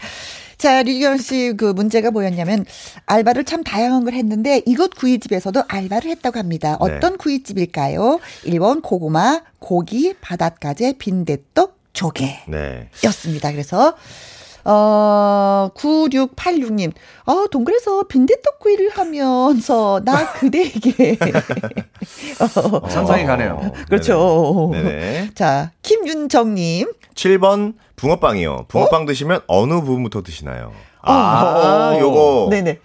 자, 류경 씨 그 문제가 뭐였냐면 알바를 참 다양한 걸 했는데 이곳 구이집에서도 알바를 했다고 합니다. 네. 어떤 구이집일까요? 1번 고구마, 고기, 바닷가재, 빈대떡, 조개. 네. 였습니다. 그래서 어 9686님. 어 동굴에서 빈대떡 구이를 하면서 나 그대에게 어, 상상이 가네요. 그렇죠. 네네. 자, 김윤정 님. 7번 붕어빵이요. 붕어빵 드시면 어느 부분부터 드시나요? 아, 어. 요거. 네네.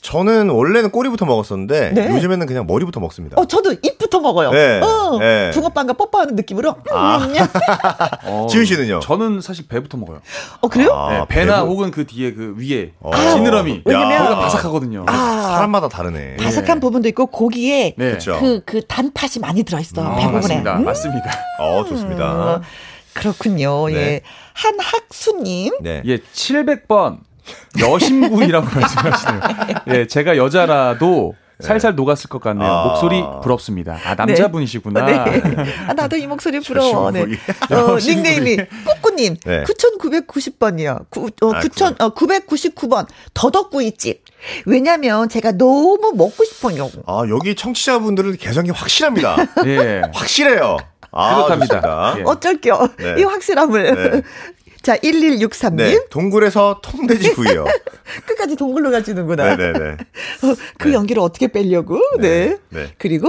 저는 원래는 꼬리부터 먹었었는데 네. 요즘에는 그냥 머리부터 먹습니다. 어, 저도 입부터 먹어요. 네, 어, 네. 붕어빵과 뽀뽀하는 느낌으로. 아. 음, 어, 지훈 씨는요? 저는 사실 배부터 먹어요. 어, 그래요? 아, 네, 배나 배부- 혹은 그 뒤에 그 위에 어. 지느러미. 왜냐면- 거기가 바삭하거든요. 아. 사람마다 다르네. 바삭한 부분도 있고 고기에 네. 그쵸. 그, 그 단팥이 많이 들어있어. 아, 배부분에. 맞습니다. 음, 맞습니다. 어, 좋습니다. 그렇군요. 네. 예. 한학수님. 네. 예, 700번 여심구이라고 말씀하시네요. 예, 제가 여자라도 살살 녹았을 것 같네요. 아. 목소리 부럽습니다. 아, 남자분이시구나. 네. 아, 나도 이 목소리 부러워. 네. 어. 닉네임이 꾸꾸님. 네. 9,990번이요. 구, 어, 아, 9,000, 어, 999번. 더덕구이집. 왜냐면 제가 너무 먹고 싶어요. 아, 여기 청취자분들은 개성이 확실합니다. 예. 확실해요. 아, 그렇답니다. 예. 어쩔게요. 네. 이 확실함을. 네. 자, 1163님. 네. 동굴에서 통돼지 구이요. 끝까지 동굴로 가주는구나. 네네네. 어, 그 네. 연기를 어떻게 빼려고? 네. 네. 그리고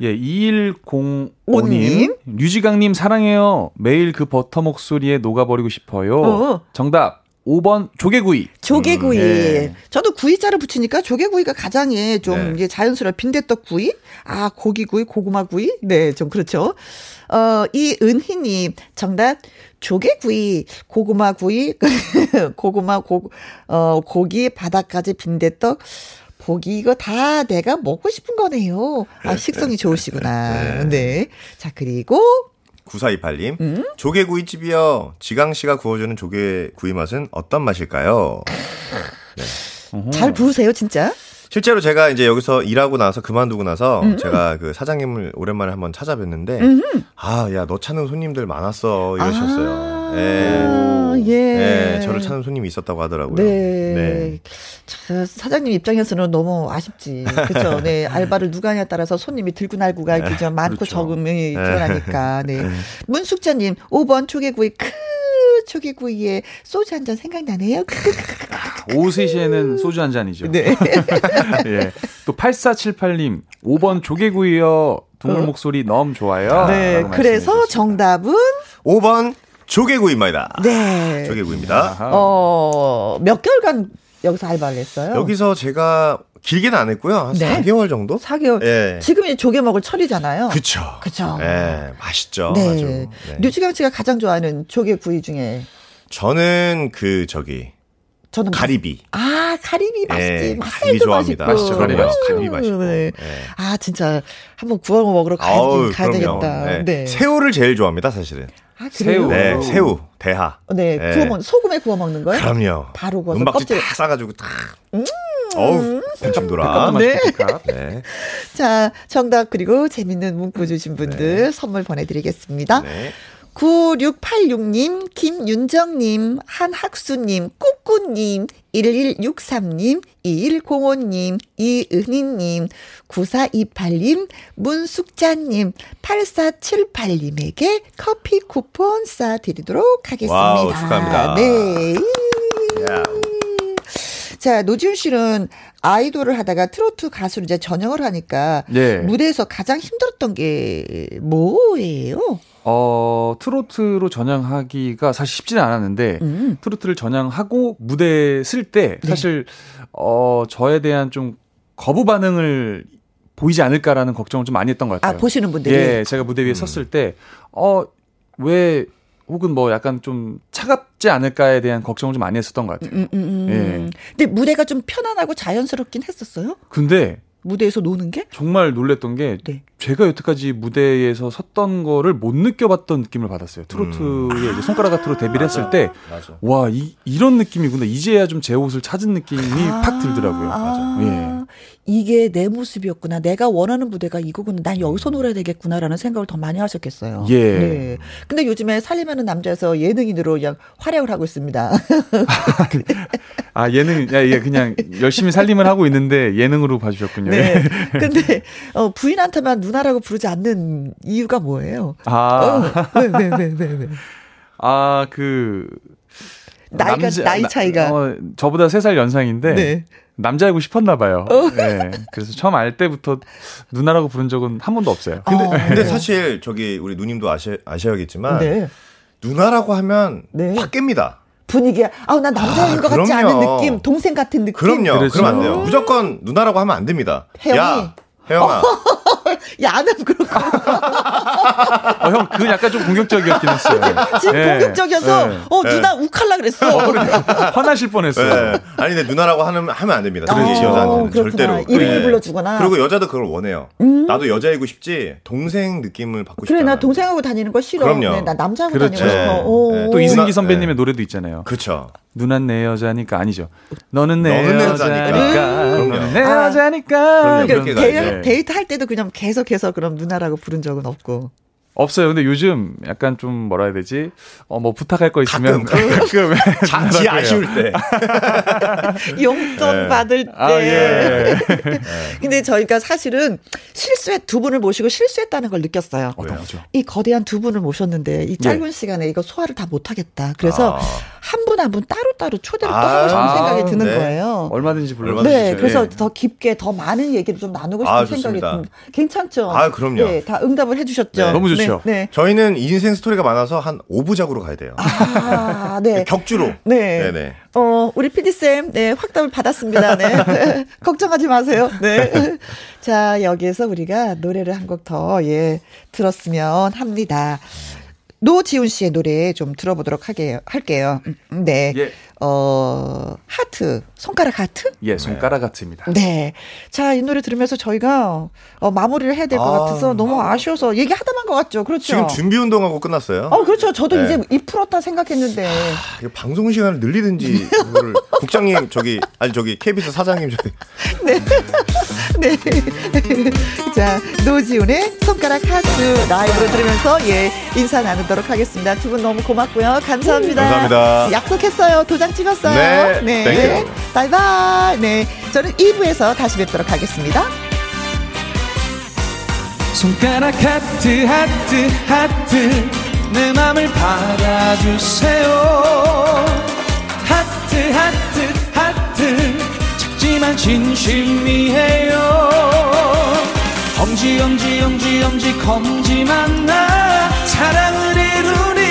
예, 2105님. 오님. 류지강님 사랑해요. 매일 그 버터 목소리에 녹아버리고 싶어요. 어. 정답. 5번 조개구이. 조개구이. 음, 예. 저도 구이자를 붙이니까 조개구이가 가장 예, 좀 네. 이게 자연스러운 빈대떡 구이. 아, 고기구이, 고구마 구이. 네, 좀 그렇죠. 어, 이 은희님, 정답, 조개구이, 고구마 구이, 고구마, 고, 어, 고기, 바닥까지 빈대떡. 고기 이거 다 내가 먹고 싶은 거네요. 아, 식성이 좋으시구나. 네. 자, 그리고 9428님. 음? 조개구이집이요. 지강 씨가 구워주는 조개구이 맛은 어떤 맛일까요? 잘 부으세요, 진짜. 실제로 제가 이제 여기서 일하고 나서 그만두고 나서 음. 제가 그 사장님을 오랜만에 한번 찾아뵀는데 아, 야, 너 찾는 손님들 많았어. 이러셨어요. 아, 예. 예. 예, 저를 찾는 손님이 있었다고 하더라고요. 네. 자, 사장님 입장에서는 너무 아쉽지. 그렇죠. 네. 알바를 누가 하냐에 따라서 손님이 들고 날고가 이렇게 좀 많고 그렇죠. 적음이 드러나니까. 네. 문숙자님, 5번 초계구이 크 초계구이에 소주 한 잔 생각나네요. 오후 3시에는 소주 한 잔이죠. 네. 예. 또 8478님, 5번 조개구이요. 동물 목소리 너무 좋아요. 네. 그래서. 정답은 5번 조개구이입니다. 네. 조개구이입니다. 어, 몇 개월간 여기서 알바를 했어요? 여기서 제가 길게는 안 했고요. 한 네. 4개월 정도? 4개월. 예. 지금 이제 조개 먹을 철이잖아요. 그쵸. 그쵸. 예, 맛있죠. 네. 아주. 네. 류지경 씨가 가장 좋아하는 조개 구이 중에 저는 그, 저기, 저는 가리비. 아, 가리비 맛있지. 예, 맛살도 가리비 좋아합니다. 맛있고. 맛있죠. 가리비 맛있죠. 가리비 음, 맛있고. 네. 예. 아, 진짜 한번 구워 먹으러 가야, 아우, 가야 그럼요. 되겠다. 네. 네. 새우를 제일 좋아합니다, 사실은. 아? 새우. 네, 오. 새우, 대하. 네, 예. 구워 먹 소금에 구워 먹는 거예요? 그럼요. 바로 구워서 은박지 껍질. 다 싸가지고 딱. 어우, 뱀참 돌아. 네. 네. 자, 정답 그리고 재밌는 문구 주신 분들 선물 보내드리겠습니다. 네. 9686님, 김윤정님, 한학수님, 꾸꾸님, 1163님, 2105님, 이은희님, 9428님, 문숙자님, 8478님에게 커피 쿠폰 쏴드리도록 하겠습니다. 와우, 축하합니다. 네. 야. 자, 노지훈 씨는 아이돌을 하다가 트로트 가수로 이제 전향을 하니까 네. 무대에서 가장 힘들었던 게 뭐예요? 어, 트로트로 전향하기가 사실 쉽지는 않았는데, 음. 트로트를 전향하고 무대에 설 때, 네. 사실, 어, 저에 대한 좀 거부 반응을 보이지 않을까라는 걱정을 좀 많이 했던 것 아, 같아요. 보시는 분들이. 예, 제가 무대 위에 섰을 때, 어, 왜, 혹은 뭐 약간 좀 차갑지 않을까에 대한 걱정을 좀 많이 했었던 것 같아요. 음, 음, 음. 예. 근데 무대가 좀 편안하고 자연스럽긴 했었어요? 근데 무대에서 노는 게? 정말 놀랬던 게 네. 제가 여태까지 무대에서 섰던 거를 못 느껴봤던 느낌을 받았어요. 트로트에 이제 손가락 같으로 데뷔를 했을 때, 맞아. 와, 이, 이런 느낌이구나. 이제야 좀 제 옷을 찾은 느낌이 팍 들더라고요. 아, 예. 이게 내 모습이었구나. 내가 원하는 무대가 이거구나. 난 여기서 놀아야 되겠구나라는 생각을 더 많이 하셨겠어요. 예. 네. 근데 요즘에 살림하는 남자에서 예능인으로 그냥 활약을 하고 있습니다. 아, 예능, 야, 이게 그냥 열심히 살림을 하고 있는데 예능으로 봐주셨군요. 네. 근데 어, 부인한테만 누나라고 부르지 않는 이유가 뭐예요? 아, 어, 왜, 왜, 왜, 왜, 왜? 아, 그. 나이가 나이 차이가. 나, 어, 저보다 3살 연상인데. 네. 남자이고 싶었나 봐요. 네. 그래서 처음 알 때부터 누나라고 부른 적은 한 번도 없어요. 근데, 근데 사실 저기 우리 누님도 아시, 아셔야겠지만 네. 누나라고 하면 네. 확 깹니다. 분위기가 아우 나 남자인 아, 것 같지 않은. 느낌, 동생 같은 느낌. 그럼요. 그렇죠. 그러면 안 돼요. 무조건 누나라고 하면 안 됩니다. 혜영이. 야, 혜영아. 야는 그렇고 어, 형, 그건 약간 좀 공격적이었긴 했어요. 지금 예. 공격적이어서 예. 어 누나 욱할라 그랬어. 화나실 뻔했어요. 네. 아니 근데 누나라고 하면 하면 안 됩니다. 특히 어, 여자한테는 그렇구나. 절대로. 이름을 네. 불러주거나. 음. 그리고 여자도 그걸 원해요. 나도 여자이고 싶지 동생 느낌을 받고 그래 싶잖아. 나 동생하고 다니는 거 싫어. 그럼요. 네, 나 남자하고 그렇죠. 다니고 싶어. 네. 오. 네. 또 이승기 선배님의 네. 노래도 있잖아요. 그렇죠. 누난 내 여자니까 아니죠. 너는 내 너는 내 여자니까. 여자니까. 너는. 내 아. 여자니까. 네. 데이트 할 때도 그냥 계속해서 그럼 누나라고 부른 적은 없고. 없어요. 근데 요즘 약간 좀 뭐라 해야 되지? 어, 뭐 부탁할 거 있으면 가끔. 가끔 자, 지 아쉬울 때. 용돈 네. 받을 때. 아, 예. 근데 저희가 사실은 실수에 두 분을 모시고 실수했다는 걸 느꼈어요. 어떤 거죠? 이 거대한 두 분을 모셨는데 이 짧은 시간에 이거 소화를 다 못하겠다. 그래서 아. 한분 한 분 따로따로 초대를 또 아, 하고 싶은 아, 생각이 드는 네. 거예요. 얼마든지 불러 얼마든지 네, 예. 그래서 더 깊게 더 많은 얘기를 좀 나누고 싶은 아, 생각이. 듭니다. 괜찮죠? 아, 그럼요. 네, 다 응답을 해주셨죠. 네. 너무 좋죠. 네. 네. 저희는 인생 스토리가 많아서 한 5부작으로 가야 돼요. 아, 네. 격주로. 네. 네네. 어, 우리 PD쌤, 네, 확답을 받았습니다. 네. 걱정하지 마세요. 네. 자, 여기에서 우리가 노래를 한 곡 더, 예, 들었으면 합니다. 노지훈 씨의 노래 좀 들어보도록 하게, 할게요. 음, 네. 예. 어, 하트, 손가락 하트? 예, 손가락 하트입니다. 네. 자, 이 노래 들으면서 저희가 어, 마무리를 해야 될것 아. 같아서 너무 아쉬워서 얘기하다만 것 같죠. 그렇죠. 지금 준비 운동하고 끝났어요. 어, 그렇죠. 저도 네. 이제 입 풀었다 생각했는데. 아, 이거 방송 시간을 늘리든지 그거를 국장님 저기 아니 저기 KBS 사장님 저기 네. 자, 노지훈의 손가락 하트 라이브로 들으면서 예, 인사 나누도록 하겠습니다. 두 분 너무 고맙고요. 감사합니다. 감사합니다. 약속했어요. 도장 찍었어요. 네, thank you. 바이바이. 네. 저는 2부에서 다시 뵙도록 하겠습니다. 손가락 하트 하트 하트 내 맘을 받아주세요 하트 하트 하트 작지만 진심이에요 엄지 엄지 엄지 엄지 검지 만나 사랑을 이루니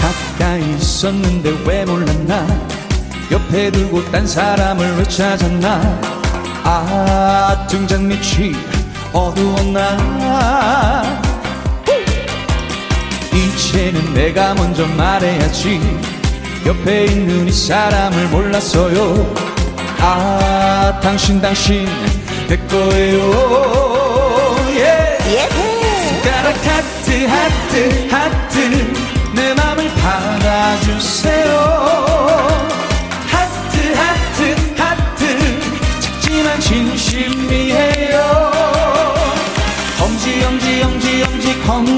가까이 있었는데 왜 몰랐나? 옆에 두고 딴 사람을 왜 찾았나? 아 등장 밑이 어두웠나? 이제는 내가 먼저 말해야지. 옆에 있는 이 사람을 몰랐어요. 아 당신 당신 내 거예요. 예. 손가락 하트 하트 하트. 내 맘을 받아주세요. 하트 하트 하트. 작지만 진심이에요. 엄지 엄지 엄지 엄지 검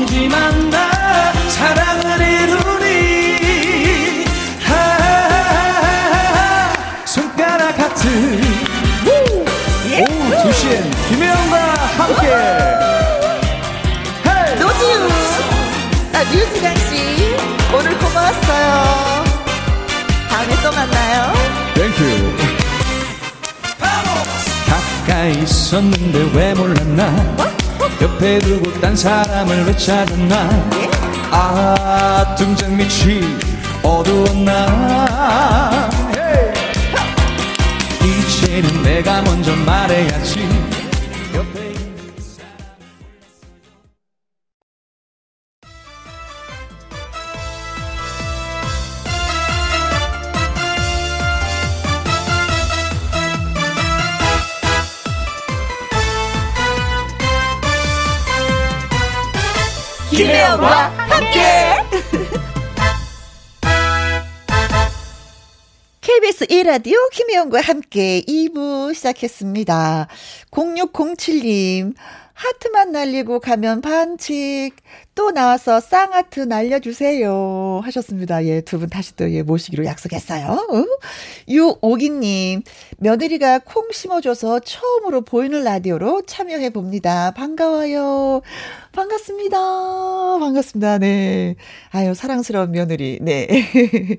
있었는데 왜 몰랐나? 옆에 두고 딴 사람을 왜 찾았나? 아 등장 밑이 어두웠나? 이제는 내가 먼저 말해야지 라디오 김혜영과 함께 2부 시작했습니다. 0607님, 하트만 날리고 가면 반칙. 또 나와서 쌍하트 날려주세요. 하셨습니다. 예, 두 분 다시 또 예, 모시기로 약속했어요. 어? 유오기님, 며느리가 콩 심어줘서 처음으로 보이는 라디오로 참여해봅니다. 반가워요. 반갑습니다. 반갑습니다. 네. 아유, 사랑스러운 며느리. 네.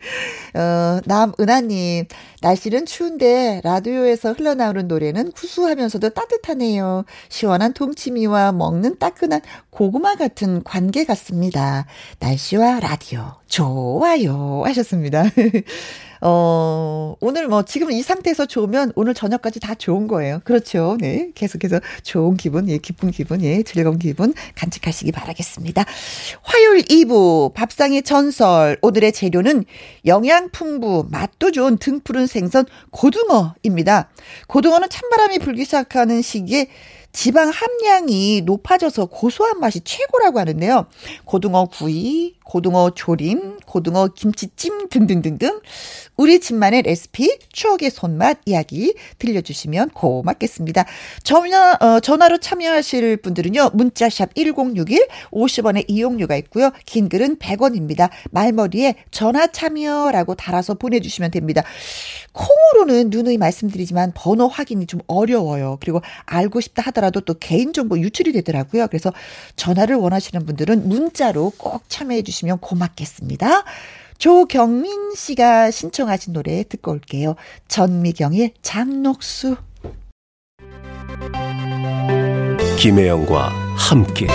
어, 남은하님, 날씨는 추운데 라디오에서 흘러나오는 노래는 구수하면서도 따뜻하네요. 시원한 동치미와 먹는 따끈한 고구마 같은 관계 같습니다. 날씨와 라디오 좋아요 하셨습니다. 어, 오늘 뭐 지금 이 상태에서 좋으면 오늘 저녁까지 다 좋은 거예요. 그렇죠. 네. 계속해서 좋은 기분, 예, 기쁜 기분, 예, 즐거운 기분 간직하시기 바라겠습니다. 화요일 2부 밥상의 전설. 오늘의 재료는 영양 풍부, 맛도 좋은 등푸른 생선 고등어입니다. 고등어는 찬바람이 불기 시작하는 시기에 지방 함량이 높아져서 고소한 맛이 최고라고 하는데요. 고등어 구이, 고등어 조림, 고등어 김치찜 등등등등 우리 집만의 레시피, 추억의 손맛 이야기 들려주시면 고맙겠습니다. 전화, 어, 전화로 참여하실 분들은요. 문자샵 1061 50원의 이용료가 있고요. 긴 글은 100원입니다. 말머리에 전화 참여라고 달아서 보내주시면 됩니다. 콩으로는 누누이 말씀드리지만 번호 확인이 좀 어려워요. 그리고 알고 싶다 하더라도 또 개인정보 유출이 되더라고요. 그래서 전화를 원하시는 분들은 문자로 꼭 참여해 주시면 고맙겠습니다. 조경민 씨가 신청하신 노래 듣고 올게요. 전미경의 장녹수. 김혜영과 함께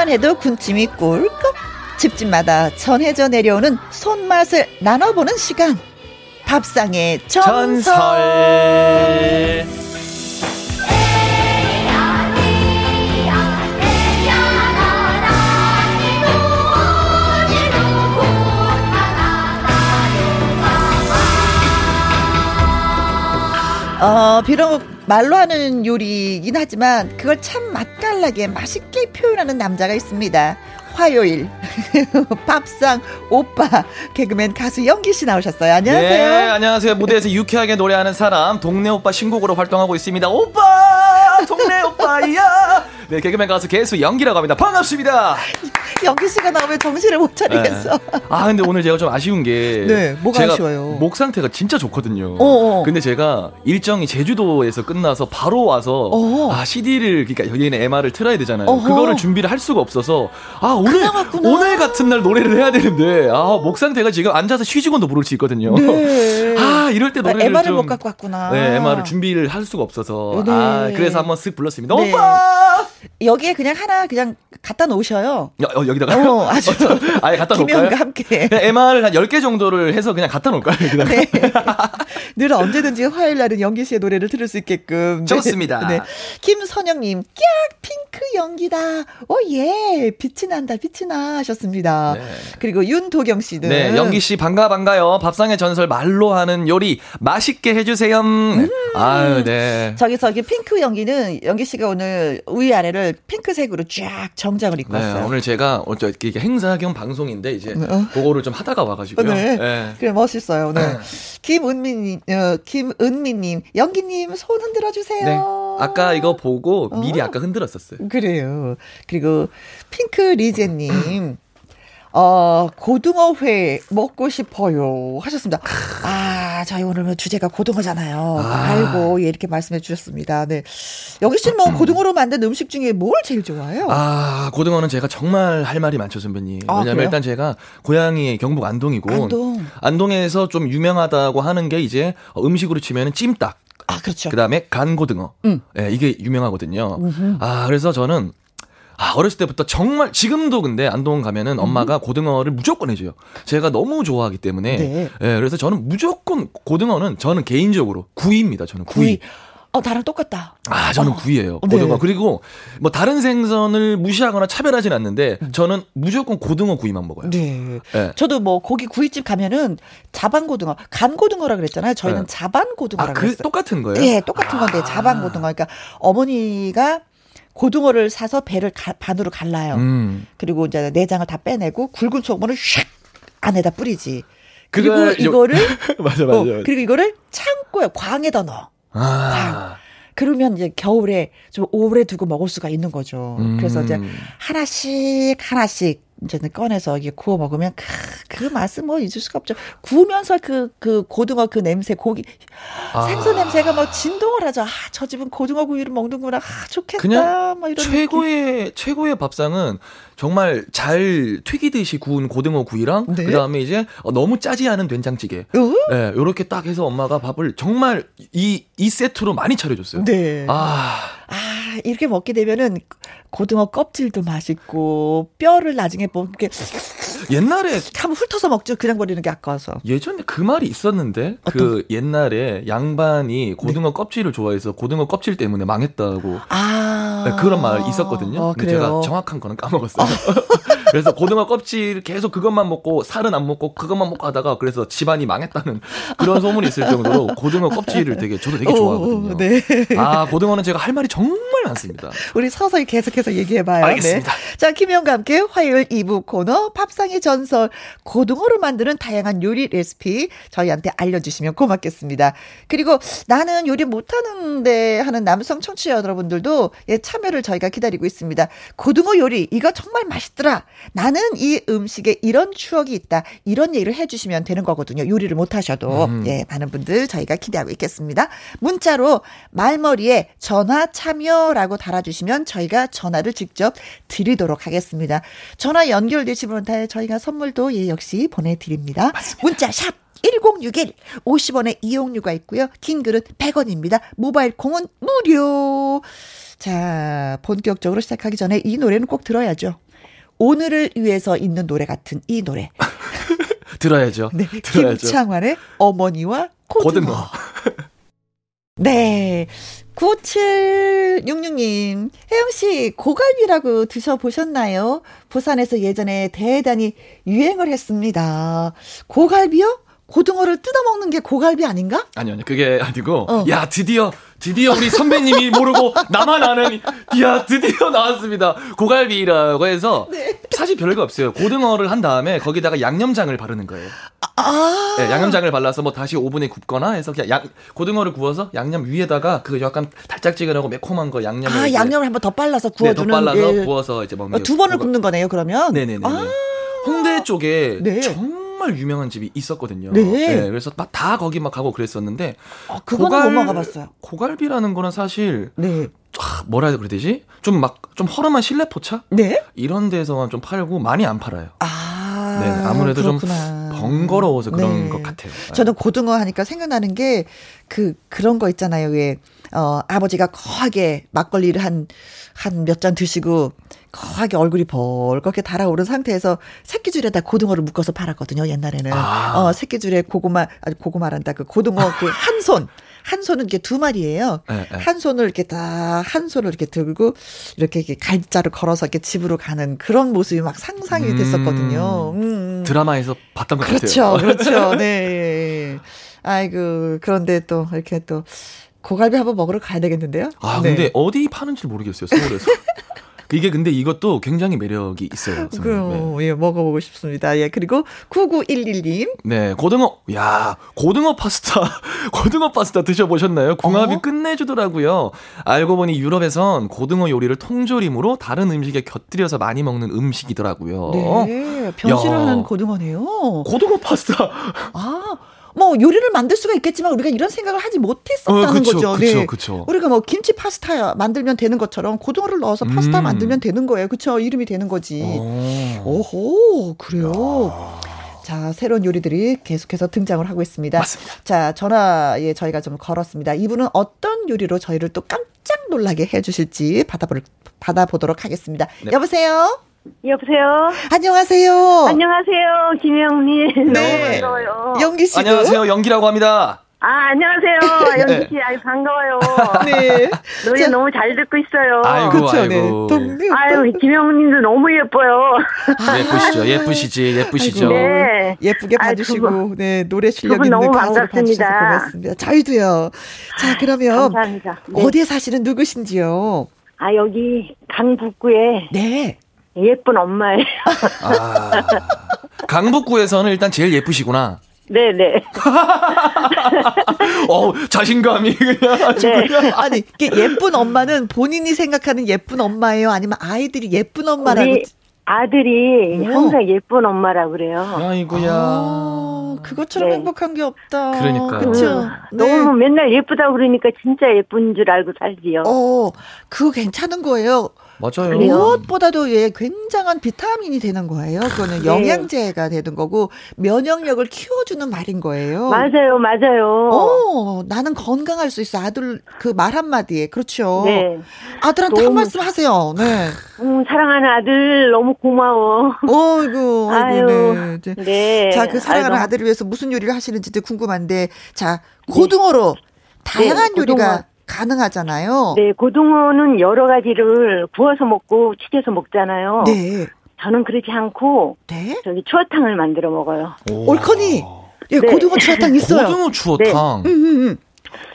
생각만 해도 군침이 꿀꺽. 집집마다 전해져 내려오는 손맛을 나눠보는 시간. 밥상의 전설. 어, 비록 말로 하는 요리이긴 하지만 그걸 참 맛깔나게 맛있게 표현하는 남자가 있습니다. 화요일 밥상 오빠 개그맨 가수 영기 씨 나오셨어요. 안녕하세요. 네, 안녕하세요. 무대에서 유쾌하게 노래하는 사람 동네 오빠 신곡으로 활동하고 있습니다. 오빠 동네 오빠야. 네, 개그맨 가수 개수 연기라고 합니다. 반갑습니다. 영기 씨가 나오면 정신을 못 차리겠어. 네. 아 근데 오늘 제가 좀 아쉬운 게 네, 뭐가 아쉬워요? 목 상태가 진짜 좋거든요. 어어. 근데 제가 일정이 제주도에서 끝나서 바로 와서 어어. 아 CD를 그러니까 여기는 MR을 틀어야 되잖아요. 어허. 그거를 준비를 할 수가 없어서 아 오늘 왔구나. 오늘 같은 날 노래를 해야 되는데 아 목 상태가 지금 앉아서 쉬지곤도 부를 수 있거든요. 네. 아 이럴 때 노래를 MR을 좀못 갖고 왔구나. 네, MR을 준비를 할 수가 없어서 네. 아 그래서 한번 쓱 불렀습니다. 네. 오빠 여기에 그냥 하나 그냥 갖다 놓으셔요. 야, 어, 여기다가 어, 아주 아예 갖다 놓을까요? 김혜영과 함께. MR을 한 10개 정도를 해서 그냥 갖다 놓을까요? 여기다가. 네. 늘 언제든지 화요일 날은 연기 씨의 노래를 들을 수 있게끔. 네. 좋습니다. 네. 김선영님, 깍! 핑크 연기다. 오, 예. 빛이 난다, 빛이 나. 하셨습니다. 네. 그리고 윤도경 씨는. 네, 영기 씨 반가 반가요. 밥상의 전설 말로 하는 요리 맛있게 해주세요. 네. 아유, 네. 저기서 이 핑크 연기는 연기 씨가 오늘 위아래를 핑크색으로 쫙 정장을 입고 네, 왔어요. 오늘 제가 어쩌 이게 행사 겸 방송인데 이제 어. 그거를 좀 하다가 와가지고요. 네. 네. 그래 멋있어요 오늘. 김은미 님, 어, 김은미님, 연기님 손 흔들어 주세요. 네. 아까 이거 보고 어. 미리 아까 흔들었었어요. 그래요. 그리고 핑크 리제님. 어, 고등어회 먹고 싶어요. 하셨습니다. 아, 저희 오늘 뭐 주제가 고등어잖아요. 아. 알고, 예, 이렇게 말씀해 주셨습니다. 네. 여기 씨는 뭐 고등어로 만든 음식 중에 뭘 제일 좋아해요? 아, 고등어는 제가 정말 할 말이 많죠, 선배님. 아, 왜냐면? 일단 제가 고향이 경북 안동이고 안동. 에서 좀 유명하다고 하는 게 이제 음식으로 치면은 찜닭. 아, 그렇죠. 그 다음에 간고등어. 음. 예, 이게 유명하거든요. 아, 그래서 저는 아, 어렸을 때부터 정말 지금도 근데 안동 가면은 엄마가 고등어를 무조건 해줘요. 제가 너무 좋아하기 때문에. 네. 예, 그래서 저는 무조건 고등어는 저는 개인적으로 구이입니다. 저는 구이. 구이. 어, 나랑 똑같다. 아, 저는 어. 구이예요. 네. 고등어. 그리고 뭐 다른 생선을 무시하거나 차별하진 않는데 음. 저는 무조건 고등어 구이만 먹어요. 네. 예. 저도 뭐 고기 구이집 가면은 자반 고등어, 간 고등어라 그랬잖아요. 저희는 네. 자반 고등어라 아, 그 그랬어요. 똑같은 거예요? 예, 똑같은 건데 아. 자반 고등어. 그러니까 어머니가 고등어를 사서 배를 가- 반으로 갈라요. 음. 그리고 이제 내장을 다 빼내고 굵은 소금을 샥 안에다 뿌리지. 그리고 요- 이거를 맞아, 어, 그리고 이거를 창고에 광에다 넣어. 아. 그러면 이제 겨울에 좀 오래 두고 먹을 수가 있는 거죠. 음. 그래서 이제 하나씩 하나씩 이제는 꺼내서 이게 구워 먹으면 크, 그 맛은 뭐 잊을 수가 없죠. 구우면서 그, 그 고등어 그 냄새, 고기, 아. 생선 냄새가 막 진동을 하죠. 아, 저 집은 고등어 구이를 먹는구나. 아, 좋겠다. 그냥 뭐 이런 최고의 최고의 밥상은 정말 잘 튀기듯이 구운 고등어 구이랑 네. 그다음에 이제 어, 너무 짜지 않은 된장찌개. 느낌. 어? 예, 요렇게 딱 해서 엄마가 밥을 정말 이이 세트로 많이 차려 줬어요. 네. 아. 아, 이렇게 먹게 되면은 고등어 껍질도 맛있고 뼈를 나중에 뭐 이렇게 옛날에 한번 훑어서 먹죠. 그냥 버리는 게 아까워서. 예전에 그 말이 있었는데 그 옛날에 양반이 고등어 껍질을 좋아해서 고등어 껍질 때문에 망했다고 아. 네, 그런 말 있었거든요. 어, 근데. 제가 정확한 거는 까먹었어요. 그래서 고등어 껍질 계속 그것만 먹고 살은 안 먹고 그것만 먹고 하다가 그래서 집안이 망했다는 그런 소문이 있을 정도로 고등어 껍질을 되게 저도 되게 좋아하거든요. 오, 네. 아 고등어는 제가 할 말이 정말 많습니다. 우리 서서히 계속해서 얘기해봐요. 알겠습니다. 네. 자, 김영과 함께 화요일 2부 코너 팝상의 전설 고등어로 만드는 다양한 요리 레시피 저희한테 알려주시면 고맙겠습니다. 그리고 나는 요리 못하는데 하는 남성 청취자 여러분들도 예, 참여를 저희가 기다리고 있습니다. 고등어 요리 이거 정말 맛있더라. 나는 이 음식에 이런 추억이 있다. 이런 얘기를 해주시면 되는 거거든요. 요리를 못하셔도 예, 많은 분들 저희가 기대하고 있겠습니다. 문자로 말머리에 전화 참여라고 달아주시면 저희가 전화를 직접 드리도록 하겠습니다. 전화 연결되시면 다 저희가 선물도 예, 역시 보내드립니다. 문자 샵 1061, 50원의 이용료가 있고요. 긴 글은 100원입니다. 모바일 콩은 무료. 자, 본격적으로 시작하기 전에 이 노래는 꼭 들어야죠. 오늘을 위해서 있는 노래 같은 이 노래. 들어야죠. 네, 들어야죠. 김창완의 어머니와 고등어. 고등어. 네. 9766님, 혜영씨, 고갈비라고 드셔보셨나요? 부산에서 예전에 대단히 유행을 했습니다. 고갈비요? 고등어를 뜯어먹는 게 고갈비 아닌가? 아니요, 아니요. 그게 아니고, 어. 야, 드디어, 드디어 우리 선배님이 모르고 나만 아는, 야, 드디어 나왔습니다. 고갈비라고 해서, 네. 사실 별거 없어요. 고등어를 한 다음에 거기다가 양념장을 바르는 거예요. 아, 아. 네, 양념장을 발라서 뭐 다시 오븐에 굽거나 해서 그냥 양, 고등어를 구워서 양념 위에다가 그 약간 달짝지근하고 매콤한 거 양념을 아, 양념을 한번 더 발라서 네, 구워주는. 더 발라서 예. 구워서 이제 먹는 어, 두 번을 굽는 거네요, 그러면? 네네네. 아. 홍대 쪽에 네. 정 말 유명한 집이 있었거든요. 네. 그래서 막 다 거기 막 가고 그랬었는데 아, 그거는 못 먹어봤어요. 고갈비라는 거는 사실 네. 아, 뭐라 해야 되지? 좀 막 좀 허름한 실내 포차 네? 이런 데서만 좀 팔고 많이 안 팔아요. 아. 네, 아무래도 그렇구나. 좀 번거로워서 그런 네. 것 같아요. 저는 고등어 하니까 생각나는 게 그 그런 거 있잖아요. 왜 어, 아버지가 거하게 막걸리를 한 한 몇 잔 드시고 거하게 얼굴이 벌겋게 달아오른 상태에서 새끼줄에다 고등어를 묶어서 팔았거든요. 옛날에는 아. 어 새끼줄에 고구마 아니 고구마란다 그 고등어 그 한 손. 한 손은 이렇게 두 마리예요. 네, 네. 한 손을 이렇게 다 한 손을 이렇게 들고 이렇게, 이렇게 갈자를 걸어서 이렇게 집으로 가는 그런 모습이 막 상상이 음. 됐었거든요. 음. 드라마에서 봤던 것 그렇죠, 같아요. 그렇죠. 네. 아이고, 그런데 또 이렇게 또 고갈비 한번 먹으러 가야 되겠는데요? 아 네. 근데 어디 파는지 모르겠어요 서울에서. 이게 근데 이것도 굉장히 매력이 있어요. 선생님. 네. 그, 예, 먹어보고 싶습니다. 예, 그리고 9911님. 네, 고등어, 야, 고등어 파스타, 고등어 파스타 드셔보셨나요? 궁합이 어? 끝내주더라고요. 알고 보니 유럽에선 고등어 요리를 통조림으로 다른 음식에 곁들여서 많이 먹는 음식이더라고요. 네, 변신을 야. 하는 고등어네요. 고등어 파스타. 아, 뭐 요리를 만들 수가 있겠지만 우리가 이런 생각을 하지 못했었다는 어, 그쵸, 거죠. 그쵸, 네. 그쵸. 우리가 뭐 김치 파스타 만들면 되는 것처럼 고등어를 넣어서 파스타 음. 만들면 되는 거예요. 그쵸? 이름이 되는 거지. 오. 오호, 그래요. 자, 새로운 요리들이 계속해서 등장을 하고 있습니다. 맞습니다. 자, 전화에 저희가 좀 걸었습니다. 이분은 어떤 요리로 저희를 또 깜짝 놀라게 해 주실지 받아볼, 받아보도록 하겠습니다. 네. 여보세요? 여보세요. 안녕하세요. 안녕하세요, 김영님. 네. 너무 반가워요. 영기 씨. 안녕하세요, 연기라고 합니다. 아, 안녕하세요. 연기 씨, 아유 반가워요. 네. 노래 자, 너무 잘 듣고 있어요. 아이고, 그쵸, 네. 아이고. 동네 아유, 김영님도 너무 예뻐요. 예쁘시죠, 예쁘시지, 예쁘시죠. 아이고. 네. 예쁘게 봐주시고, 두 분. 네, 노래 실력 있는 너무 반갑습니다. 고맙습니다. 저희도요. 자, 그러면 감사합니다. 네. 어디에 사시는 누구신지요? 아, 여기 강북구에 네. 예쁜 엄마예요. 아, 강북구에서는 일단 제일 예쁘시구나. 네네. 어, 자신감이 그냥 아주 네. 그냥. 아니, 이게 예쁜 엄마는 본인이 생각하는 예쁜 엄마예요? 아니면 아이들이 예쁜 엄마라고? 우리 아들이 오. 항상 예쁜 엄마라고 그래요. 아이고야. 아, 그것처럼 네. 행복한 게 없다. 그러니까요. 그쵸? 음, 너무 맨날 예쁘다고 그러니까 진짜 예쁜 줄 알고 살지요. 어, 그거 괜찮은 거예요. 맞아요. 무엇보다도 예, 굉장한 비타민이 되는 거예요. 그거는 네. 영양제가 되는 거고 면역력을 키워주는 말인 거예요. 맞아요, 맞아요. 어, 나는 건강할 수 있어. 아들 그 말 한마디에. 그렇죠. 네. 아들한테 한 너무- 말씀 하세요. 네. 음, 사랑하는 아들 너무 고마워. 어이구, 아이고, 아유, 네. 네. 자, 그 사랑하는 아이고. 아들을 위해서 무슨 요리를 하시는지도 궁금한데, 자, 고등어로 다양한 네, 요리가 고등어. 가능하잖아요. 네, 고등어는 여러 가지를 구워서 먹고 튀겨서 먹잖아요. 네. 저는 그렇지 않고 네. 저기 추어탕을 만들어 먹어요. 올커니. 예, 네. 고등어 추어탕 있어요. 고등어 추어탕. 음, 음, 음.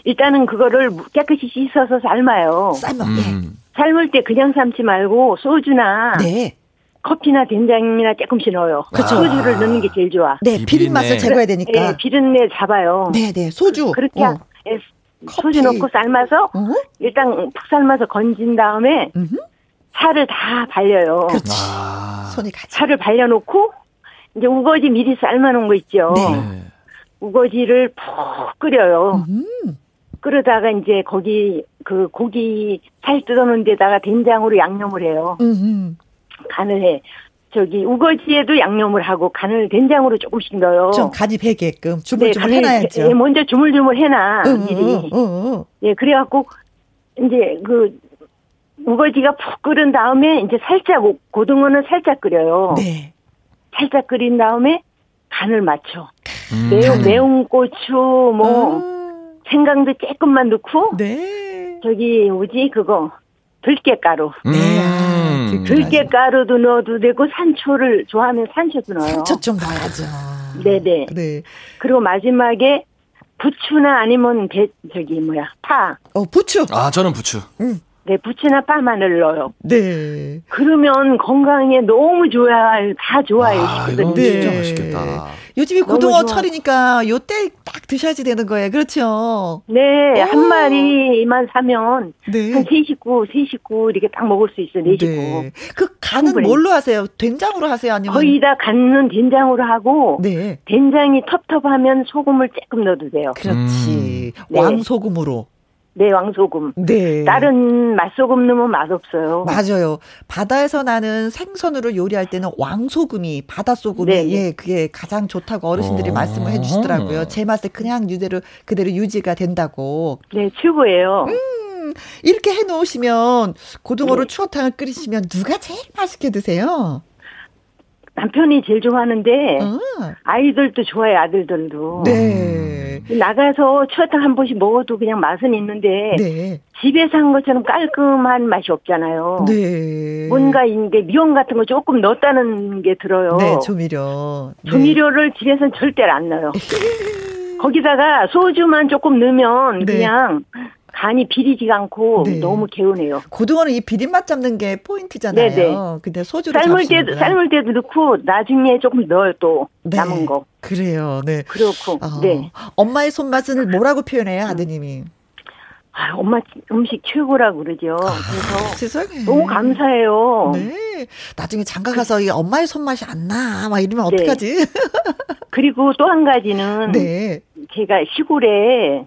일단은 그거를 깨끗이 씻어서 삶아요. 삶아. 음. 삶을 때 그냥 삶지 말고 소주나 예. 네. 커피나 된장이나 조금씩 넣어요. 그쵸. 소주를 넣는 게 제일 좋아. 네, 이 비린 맛을. 제거해야 되니까. 네, 비린내 잡아요. 네, 네. 소주. 그렇게 어. 커피. 소주 넣고 삶아서 어? 일단 푹 삶아서 건진 다음에 음흠. 살을 다 발려요. 그렇지. 아. 손이 가지. 살을 발려놓고 이제 우거지 미리 삶아놓은 거 있죠. 네. 네. 우거지를 푹 끓여요. 음. 끓여다가 이제 거기 그 고기 살 뜯어놓은 데다가 된장으로 양념을 해요. 음, 음. 간을 해. 저기 우거지에도 양념을 하고 간을 된장으로 조금씩 넣어요. 좀 간이 배게끔 네, 주물주물 간을 해놔야죠. 예, 먼저 주물주물 해놔 응, 미리. 응, 응, 응. 예, 그래갖고 이제 그 우거지가 푹 끓은 다음에 이제 살짝 고- 고등어는 살짝 끓여요. 네. 살짝 끓인 다음에 간을 맞춰. 음. 매운 매운 고추 뭐 음. 생강도 조금만 넣고 네. 저기 뭐지 그거 들깨가루. 네, 아, 음. 들- 들깨가루도 넣어도 되고 산초를 좋아하면 산초도 넣어요. 상처 좀 넣어야죠. 네네. 네. 그리고 마지막에 부추나 아니면 배 저기 뭐야 파. 어, 부추. 아, 저는 부추. 음. 네, 부추나 빠 마늘 넣어요. 네. 그러면 건강에 너무 좋아요. 다 좋아요. 아. 이거 네. 진짜 맛있겠다. 요즘이 너무 고등어 좋아. 철이니까 요때 딱 드셔야지 되는 거예요. 그렇죠? 네, 오. 한 마리만 사면 네. 한세 식구, 세 식구 이렇게 딱 먹을 수 있어요. 네 식구. 네. 그 간은 충분히. 뭘로 하세요? 된장으로 하세요? 아니면 거의 다 갖는 된장으로 하고 네. 된장이 텁텁하면 소금을 조금 넣어도 돼요. 그렇지. 네. 왕소금으로. 네, 왕소금. 네. 다른 맛소금 넣으면 맛없어요. 맞아요. 바다에서 나는 생선으로 요리할 때는 왕소금이 바닷소금이 네, 네. 예, 그게 가장 좋다고 어르신들이 어. 말씀을 해 주시더라고요. 제 맛에 그냥 유대로 그대로 유지가 된다고. 네, 최고예요. 음, 이렇게 해 놓으시면 고등어로 네. 추어탕을 끓이시면 누가 제일 맛있게 드세요? 남편이 제일 좋아하는데 어. 아이들도 좋아해 아들들도. 네. 나가서 추어탕 한 번씩 먹어도 그냥 맛은 있는데 네. 집에서 한 것처럼 깔끔한 맛이 없잖아요. 네. 뭔가 이게 미원 같은 거 조금 넣었다는 게 들어요. 네, 조미료. 네. 조미료를 집에서는 절대로 안 넣어요. 거기다가 소주만 조금 넣으면 네. 그냥 간이 비리지가 않고 네. 너무 개운해요. 고등어는 이 비린맛 잡는 게 포인트잖아요. 네네. 근데 소주를 삶을. 때도 삶을 때도 넣고 나중에 조금 넣어요 또 네. 남은 거. 그래요. 네. 그렇고 어, 네. 엄마의 손맛을 뭐라고 표현해요, 아드님이? 아, 엄마 음식 최고라고 그러죠. 그래서 세상에. 너무 감사해요. 네. 나중에 장가 가서 이 엄마의 손맛이 안 나. 막 이러면 네. 어떡하지? 그리고 또 한 가지는 네. 제가 시골에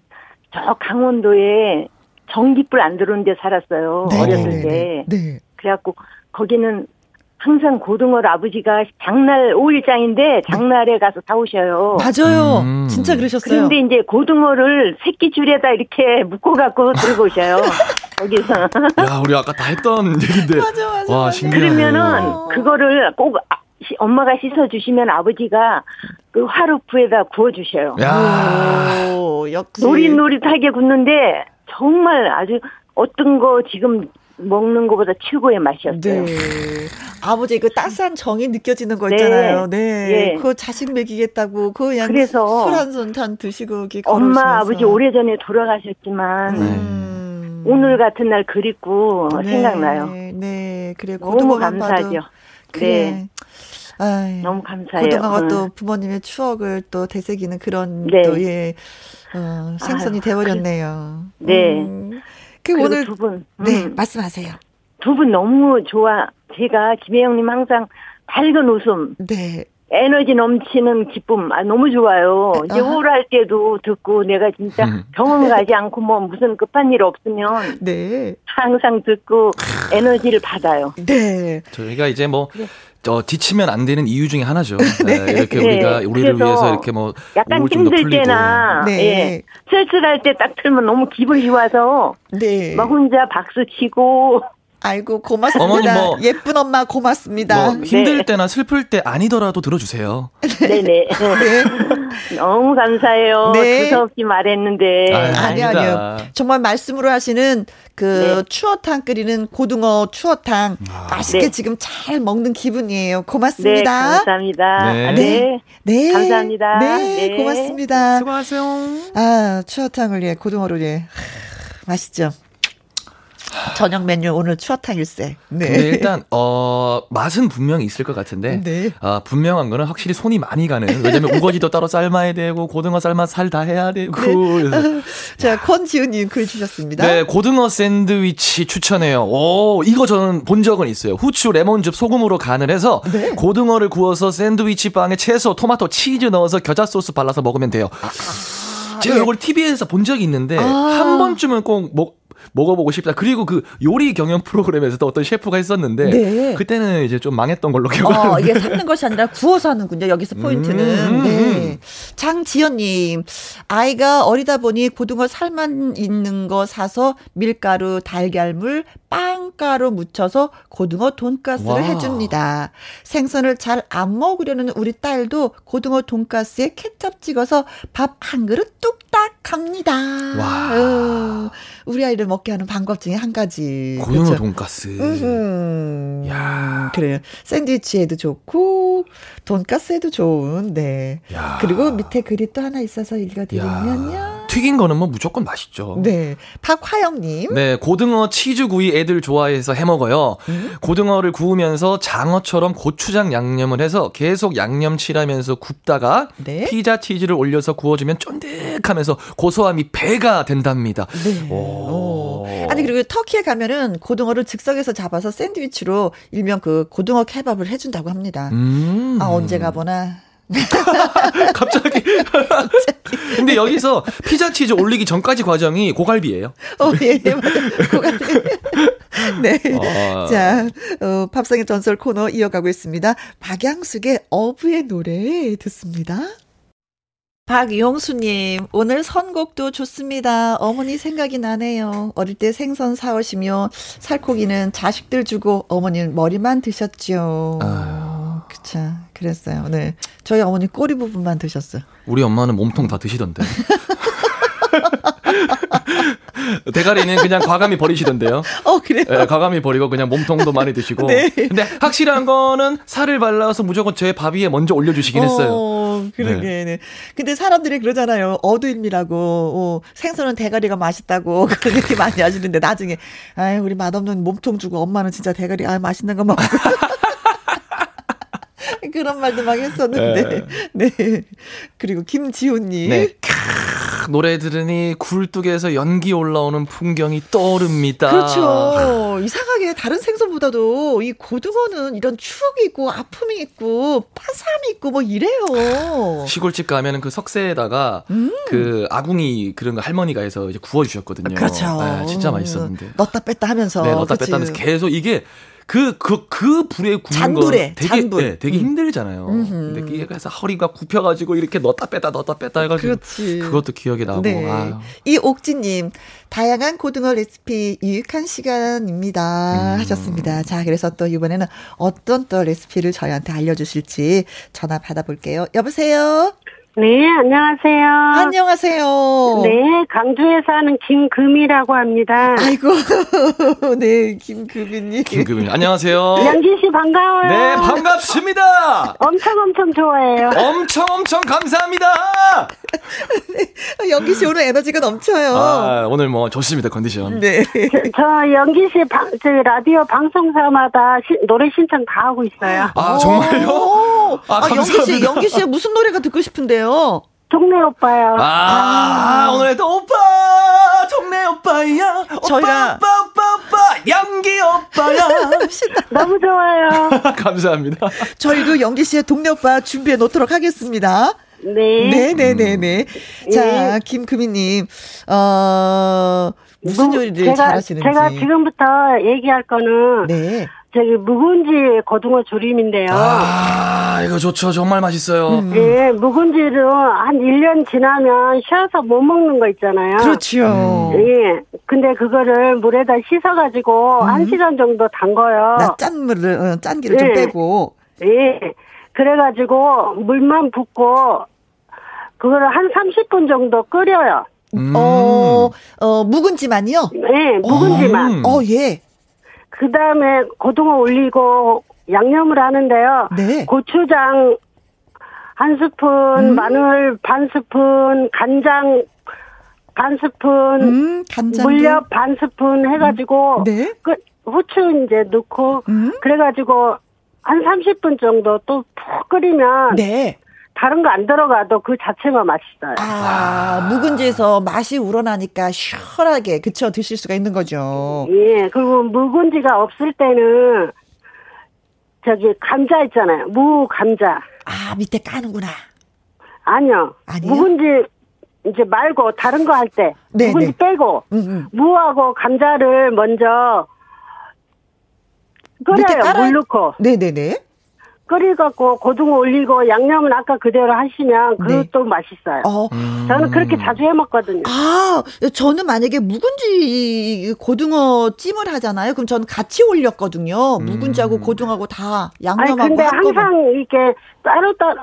저 강원도에 전기불 안 들어오는 데 살았어요. 네. 어렸을 네. 때. 네. 그래갖고 거기는 항상 고등어를 아버지가 장날 5일장인데 장날에 가서 사오셔요. 맞아요. 음. 진짜 그러셨어요. 어. 그런데 이제 고등어를 새끼 줄에다 이렇게 묶어갖고 들고 오셔요. 거기서. 야, 우리 아까 다 했던 얘기인데. 맞아, 맞아, 와, 맞아. 신기하네. 그러면은 그거를 꼭 아- 시- 엄마가 씻어주시면 아버지가 그 화루프에다 구워주셔요. 야. 오, 역시. 노릇노릇하게 굽는데 정말 아주 어떤 거 지금 먹는 것보다 최고의 맛이었어요. 네. 아버지 그 따스한 정이 느껴지는 거 네. 있잖아요. 네. 예. 그거 자식 먹이겠다고 그 그냥 그래서 술한손한 드시고 이렇게 엄마. 아버지 오래전에 돌아가셨지만 음. 오늘 같은 날 그립고 네, 생각나요. 네, 그래 너무 고등어만 감사하죠. 그래. 네. 아이, 너무 감사해요. 고등어가 음. 또 부모님의 추억을 또 되새기는 그런 네. 또 예. 어, 생선이 아유, 돼버렸네요. 네. 음. 그 오늘 두 분, 네 음, 말씀하세요. 두 분 너무 좋아. 제가 김혜영님 항상 밝은 웃음, 네. 에너지 넘치는 기쁨, 아, 너무 좋아요. 이제 아하. 우울할 때도 듣고 내가 진짜 음. 병원 가지 않고 뭐 무슨 급한 일 없으면 네. 항상 듣고 에너지를 받아요. 네. 저희가 이제 뭐, 저, 지치면 안 되는 이유 중에 하나죠. 네, 이렇게 네. 우리가, 우리를 위해서 이렇게 뭐, 약간 힘들. 때나 네. 예, 쓸쓸할 때 딱 틀면 너무 기분이 좋아서 네. 막 혼자 박수 치고 아이고 고맙습니다. 어머니 뭐- 예쁜 엄마 고맙습니다. 뭐, 힘들 네. 때나 슬플 때 아니더라도 들어주세요. 네네 네. 너무 감사해요. 네. 두서없이 말했는데 아니. 아니요. 정말 말씀으로 하시는 그 네. 추어탕 끓이는 고등어 추어탕 맛있게 네. 지금 잘 먹는 기분이에요. 네 고맙습니다. 감사합니다. 네. 아, 네. 네. 감사합니다. 네, 네. 고맙습니다. 수고하세요. 아, 추어탕을 예, 고등어를 예. 하, 맛있죠. 저녁 메뉴 오늘 추어탕일세. 네. 근데 일단 어 맛은 분명히 있을 것 같은데 네. 아 분명한 거는 확실히 손이 많이 가는 왜냐면 우거지도 따로 삶아야 되고 고등어 삶아 살 다 해야 되고 그래서 자, 권지은 님 글 주셨습니다. 네 고등어 샌드위치 추천해요 오 이거 저는 본 적은 있어요 후추 레몬즙 소금으로 간을 해서 네. 고등어를 구워서 샌드위치 빵에 채소 토마토 치즈 넣어서 겨자 소스 발라서 먹으면 돼요 제가 예. 이걸 TV에서 본 적이 있는데 아. 한 번쯤은 꼭 먹, 먹어보고 싶다. 그리고 그 요리 경연 프로그램에서도 어떤 셰프가 했었는데 네. 그때는 이제 좀 망했던 걸로 기억하는데. 어, 이게 삶는 것이 아니라 구워서 하는군요. 여기서 포인트는. 음. 네. 장지연님, 아이가 어리다 보니 고등어 살만 있는 거 사서 밀가루, 달걀물, 빵가루 묻혀서 고등어 돈가스를 와. 해줍니다. 생선을 잘 안 먹으려는 우리 딸도 고등어 돈가스에 케첩 찍어서 밥 한 그릇 뚝딱 합니다. 와. 어, 우리 아이를 먹게 하는 방법 중에 한 가지. 고등어 그렇죠? 돈가스. 음, 야. 그래요. 샌드위치에도 좋고 돈가스에도 좋은 네. 야. 그리고 밑에 글이 또 하나 있어서 읽어 드리면요. 튀긴 거는 뭐 무조건 맛있죠. 네. 박화영님. 네, 고등어 치즈구이 애들 좋아해서 해 먹어요. 고등어를 구우면서 장어처럼 고추장 양념을 해서 계속 양념 칠하면서 굽다가 네. 피자 치즈를 올려서 구워주면 쫀득하면서 고소함이 배가 된답니다. 네. 오. 아니 그리고 터키에 가면은 고등어를 즉석에서 잡아서 샌드위치로 일명 그 고등어 케밥을 해준다고 합니다. 음. 아 언제 가보나. 갑자기. 근데 여기서 피자 치즈 올리기 전까지 과정이 고갈비예요. 어, 예, 예, 맞아요. 고갈비. 네. 아. 자, 어, 팝상의 전설 코너 이어가고 있습니다. 박양숙의 어부의 노래 듣습니다. 박용수님, 오늘 선곡도 좋습니다. 어머니 생각이 나네요. 어릴 때 생선 사오시며 살코기는 자식들 주고 어머니는 머리만 드셨죠. 아. 그쵸. 그랬어요. 네. 저희 어머니 꼬리 부분만 드셨어요. 우리 엄마는 몸통 다 드시던데. 대가리는 그냥 과감히 버리시던데요. 어, 그래요? 예, 과감히 버리고 그냥 몸통도 많이 드시고. 네. 근데 확실한 거는 살을 발라서 무조건 제 밥 위에 먼저 올려주시긴 했어요. 어, 그러게. 네. 근데 사람들이 그러잖아요. 어두입니라고. 어, 생선은 대가리가 맛있다고. 그런 얘기 많이 하시는데 나중에, 아유, 우리 맛없는 몸통 주고 엄마는 진짜 대가리, 아 맛있는 거 먹고. 그런 말도 막 했었는데. 네. 그리고 김지호님. 네. 캬, 노래 들으니 굴뚝에서 연기 올라오는 풍경이 떠오릅니다. 그렇죠. 이상하게 다른 생선보다도 이 고등어는 이런 추억이 있고 아픔이 있고 파삼이 있고 뭐 이래요. 시골집 가면은 그 석쇠에다가 그 아궁이 그런 거 할머니가 해서 이제 구워 주셨거든요. 그렇죠. 네, 진짜 맛있었는데. 넣다 뺐다 하면서. 네, 그치. 뺐다 하면서 계속 이게 그, 그, 그 불에 굽는 거 되게, 잔불. 네, 되게 음. 힘들잖아요. 음흠. 근데 그래서 허리가 굽혀가지고 이렇게 넣었다 뺐다 넣었다 뺐다 해가지고. 그렇지. 그것도 기억이 나고. 네. 아유. 이 옥지님, 다양한 고등어 레시피 유익한 시간입니다. 음. 하셨습니다. 자, 그래서 또 이번에는 어떤 또 레시피를 저희한테 알려주실지 전화 받아볼게요. 여보세요? 네, 안녕하세요. 안녕하세요. 네, 강주에 사는 김금이라고 합니다. 아이고, 네, 김금희님. 김금일. 안녕하세요. 양진 씨 반가워요. 네, 반갑습니다. 엄청 엄청 좋아해요. 엄청 엄청 감사합니다. 연기 씨 오늘 에너지가 넘쳐요. 아, 오늘 뭐 좋습니다, 컨디션. 네. 저 연기 씨 방, 저 라디오 방송사마다 시- 노래 신청 다 하고 있어요. 아, 정말요? 오. 아, 아, 연기 씨, 감사합니다. 연기 씨의 무슨 노래가 듣고 싶은데요? 동네 오빠요. 아, 오늘도 오빠, 동네 오빠야. 오빠, 저희가- 오빠, 오빠, 오빠, 연기 오빠야. 너무 좋아요. 감사합니다. 저희도 연기 씨의 동네 오빠 준비해 놓도록 하겠습니다. 네. 네네네네. 자, 김금희님, 어, 무슨 무- 요리를 제가, 잘하시는지. 제가 지금부터 얘기할 거는 네. 저기 묵은지 고등어 조림인데요. 아, 이거 좋죠. 정말 맛있어요. 음. 예, 묵은지를 한 1년 지나면 쉬어서 못 먹는 거 있잖아요. 그렇죠. 예. 근데 그거를 물에다 씻어가지고 한 시간 정도 담궈요. 나 짠물을, 어, 짠기를 좀 네. 빼고. 예. 그래가지고 물만 붓고 그거를 한 30분 정도 끓여요. 음. 어, 어, 묵은지만요? 예, 묵은지만. 음. 어, 예. 그 다음에 고등어 올리고 양념을 하는데요. 네. 고추장 한 스푼, 음. 마늘 반 스푼, 간장 반 스푼, 음, 간장. 물엿 반 스푼 해가지고 네. 그 후추 이제 넣고 음. 그래가지고 한 30분 정도 또 푹 끓이면 네. 다른 거 안 들어가도 그 자체가 맛있어요. 아, 묵은지에서 맛이 우러나니까 시원하게, 그쵸, 드실 수가 있는 거죠. 예, 그리고 묵은지가 없을 때는 저기 감자 있잖아요. 무 감자. 아, 밑에 까는구나. 아니요. 아니요? 묵은지 이제 말고 다른 거 할때 네, 묵은지 네. 빼고 음, 음. 무하고 감자를 먼저 끓여요. 물 넣고 네네네. 끓여갖고 고등어 올리고 양념은 아까 그대로 하시면 네. 그것도 맛있어요. 어, 저는 그렇게 자주 해 먹거든요. 아, 저는 만약에 묵은지 고등어 찜을 하잖아요. 그럼 저는 같이 올렸거든요. 묵은지하고 고등어하고 다 아니 양념하고 근데 한꺼번에. 항상 이렇게 따로 따로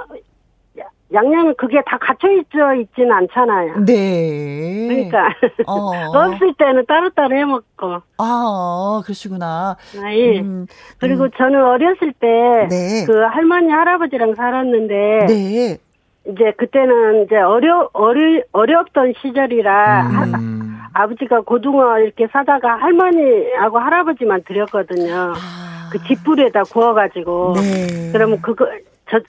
양념이 그게 다 갖춰 있어 있지는 않잖아요. 네. 그러니까 어. 없을 때는 따로따로 해 먹고. 아, 그러시구나. 아, 예. 음, 그리고 저는 어렸을 때 네. 그 할머니 할아버지랑 살았는데 네. 이제 그때는 이제 어려 어려 어렵던 시절이라 하- 음. 아버지가 고등어 이렇게 사다가 할머니하고 할아버지만 드렸거든요. 아. 그 집불에다 구워가지고. 네. 그러면 그거 저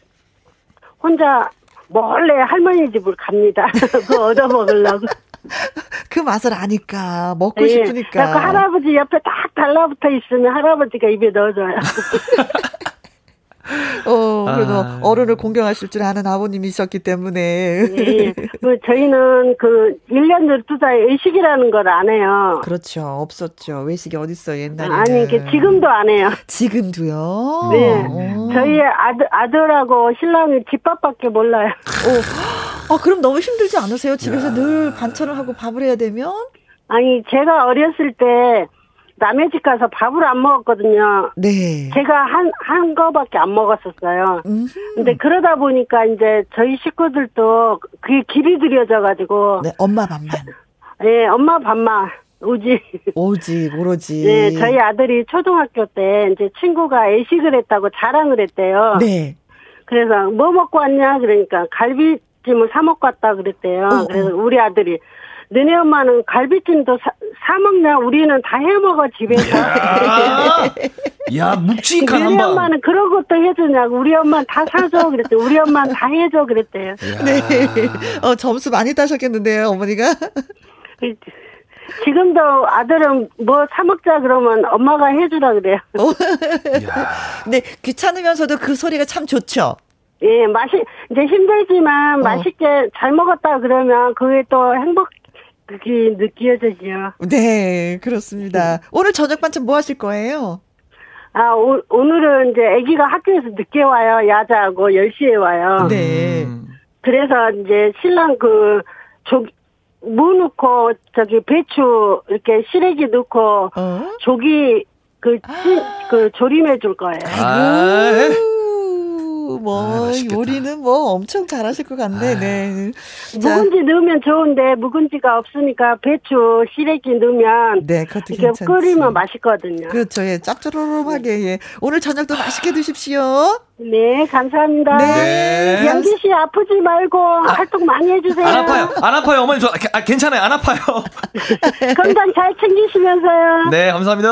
혼자 몰래 할머니 집을 갑니다. 그거 얻어 먹으려고. 그 맛을 아니까 먹고 예. 싶으니까. 그래서 할아버지 옆에 딱 달라붙어 있으면 할아버지가 입에 넣어줘요. 어, 그래도 아. 어른을 공경하실 줄 아는 아버님이셨기 때문에. 예. 그 저희는 그 1년 12살 외식이라는 걸 안 해요. 그렇죠. 없었죠. 외식이 어딨어, 옛날에. 아니, 이게 지금도 안 해요. 지금도요? 네. 어. 저희 아들, 아들하고 신랑이 집밥밖에 몰라요. 아, 그럼 너무 힘들지 않으세요? 집에서 늘 반찬을 하고 밥을 해야 되면? 아니, 제가 어렸을 때 남의 집 가서 밥을 안 먹었거든요. 네. 제가 한, 한 거밖에 안 먹었었어요. 음. 근데 그러다 보니까 이제 저희 식구들도 그게 길이 들여져가지고, 네, 엄마 밥만. 예, 엄마 밥만 오지. 오지, 오로지. 네, 저희 아들이 초등학교 때 이제 친구가 애식을 했다고 자랑을 했대요. 네. 그래서 뭐 먹고 왔냐 그러니까 갈비찜을 사 먹고 왔다 그랬대요. 어, 그래서 우리 아들이 너네 엄마는 갈비찜도 사, 사 먹냐? 우리는 다 해 먹어 집에서. 야, 야 묵직한 너네 한방. 엄마는 그런 것도 해주냐고. 우리 엄마는 다 사줘 그랬대. 우리 엄마는 다 해줘 그랬대요. 네. 어, 점수 많이 따셨겠는데요, 어머니가? 지금도 아들은 뭐 사 먹자 그러면 엄마가 해주라 그래요. 네, 귀찮으면서도 그 소리가 참 좋죠. 예, 맛이 이제 힘들지만 어. 맛있게 잘 먹었다 그러면 그게 또 행복 그게 느껴지죠. 네, 그렇습니다. 오늘 저녁 반찬 뭐 하실 거예요? 아, 오, 오늘은 이제 아기가 학교에서 늦게 와요. 야자하고 10시에 와요. 네. 음. 그래서 이제 신랑 그, 조, 무 넣고, 저기 배추, 이렇게 시래기 넣고, 어? 조기, 그, 찌, 그, 조림해 줄 거예요. 아, 아이고, 뭐, 아. 요리는 뭐 엄청 잘하실 것 같네, 네. 자, 묵은지 넣으면 좋은데, 묵은지가 없으니까 배추, 시래기 넣으면, 네, 그것도 이렇게 괜찮지. 끓이면 맛있거든요. 그렇죠, 예, 짭조름하게, 예. 오늘 저녁도 맛있게 드십시오. 네, 감사합니다. 네. 연기 씨 아프지 말고 활동 많이 해주세요. 안 아파요. 안 아파요. 어머니 저 아, 괜찮아요. 안 아파요. 건강 잘 챙기시면서요. 네, 감사합니다.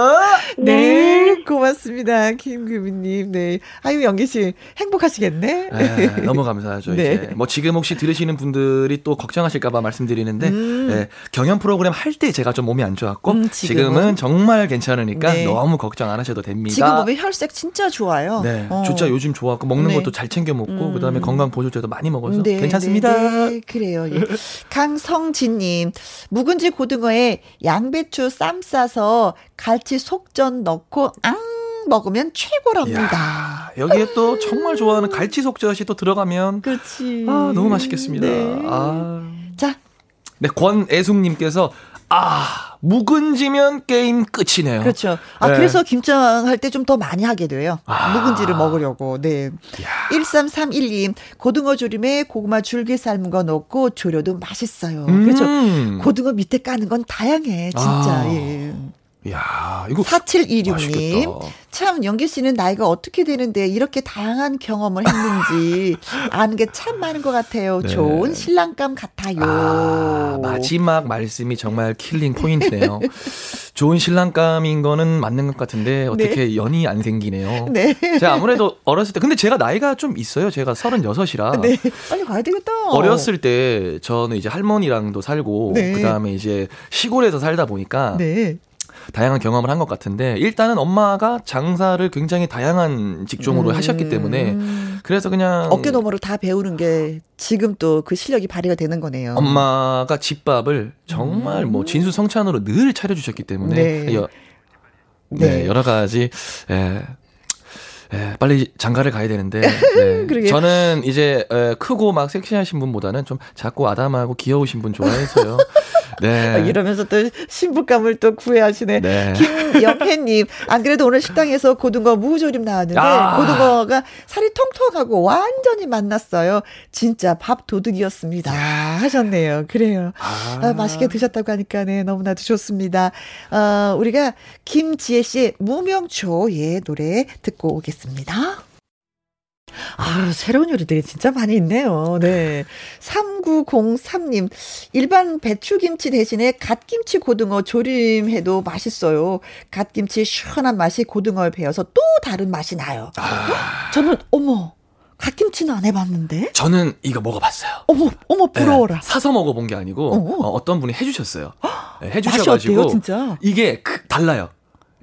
네, 고맙습니다. 김규민님, 네. 아유, 영기씨, 행복하시겠네? 네, 너무 감사하죠. 네. 이제 뭐 지금 혹시 들으시는 분들이 또 걱정하실까봐 말씀드리는데 네, 경연 프로그램 할 때 제가 좀 몸이 안 좋았고 음, 지금은, 지금은? 정말 괜찮으니까 네. 너무 걱정 안 하셔도 됩니다. 지금 보면 혈색 진짜 좋아요. 네, 어. 진짜 요즘 좋았고 먹는 네. 것도 잘 챙겨 먹고 음. 그다음에 건강 보조제도 많이 먹어서 네, 괜찮습니다. 네, 네, 그래요. 예. 강성진님, 묵은지 고등어에 양배추 쌈 싸서 갈치 속전 넣고 앙 먹으면 최고랍니다. 야, 여기에 또 정말 좋아하는 갈치 속젓이 또 들어가면 그렇지. 아, 너무 맛있겠습니다. 네. 아. 자, 네, 권애숙님께서 아, 묵은지면 게임 끝이네요. 그렇죠. 아, 네. 그래서 김장 할 때 좀 더 많이 하게 돼요. 아. 묵은지를 먹으려고. 네. 1331님, 고등어 조림에 고구마 줄기 삶은 거 넣고 조려도 맛있어요. 그렇죠. 음. 고등어 밑에 까는 건 다양해, 진짜. 아. 예. 야, 이거 4726님. 맛있겠다. 참, 영기 씨는 나이가 어떻게 되는데 이렇게 다양한 경험을 했는지 아는 게 참 많은 것 같아요. 네. 좋은 신랑감 같아요. 아, 마지막 말씀이 정말 killing point네요. 좋은 신랑감인 거는 맞는 것 같은데 어떻게 연이 안 생기네요. 네. 제가 아무래도 어렸을 때 근데 제가 나이가 좀 있어요. 제가 36이라. 네. 빨리 가야 되겠다. 어렸을 때 저는 이제 할머니랑도 살고 네. 그다음에 이제 시골에서 살다 보니까 네. 다양한 경험을 한 것 같은데 일단은 엄마가 장사를 굉장히 다양한 직종으로 음. 하셨기 때문에 그래서 그냥 어깨 너머로 다 배우는 게 지금 또 그 실력이 발휘가 되는 거네요. 엄마가 집밥을 정말 뭐 진수성찬으로 늘 차려주셨기 때문에 음. 네. 여, 네. 네. 여러 가지 예, 예, 빨리 장가를 가야 되는데 네. 저는 이제 에, 크고 막 섹시하신 분보다는 좀 작고 아담하고 귀여우신 분 좋아해서요. 네. 아, 이러면서 또 신부감을 또 구애하시네. 네. 김영혜님, 안 그래도 오늘 식당에서 고등어 무조림 나왔는데, 아. 고등어가 살이 통통하고 완전히 맛났어요. 진짜 밥 도둑이었습니다. 하셨네요. 그래요. 아, 맛있게 드셨다고 하니까, 네, 너무나도 좋습니다. 어, 우리가 김지혜 씨의 무명초의 노래 듣고 오겠습니다. 아, 새로운 요리들이 진짜 많이 있네요. 네. 3903님, 일반 배추김치 대신에 갓김치 고등어 조림해도 맛있어요. 갓김치 시원한 맛이 고등어에 배어서 또 다른 맛이 나요. 아... 저는, 어머, 갓김치는 안 해봤는데? 저는 이거 먹어봤어요. 어머, 어머, 부러워라. 네, 사서 먹어본 게 아니고, 어, 떤 분이 해주셨어요. 네, 해주셔가지고. 어때요, 진짜? 이게 그, 달라요.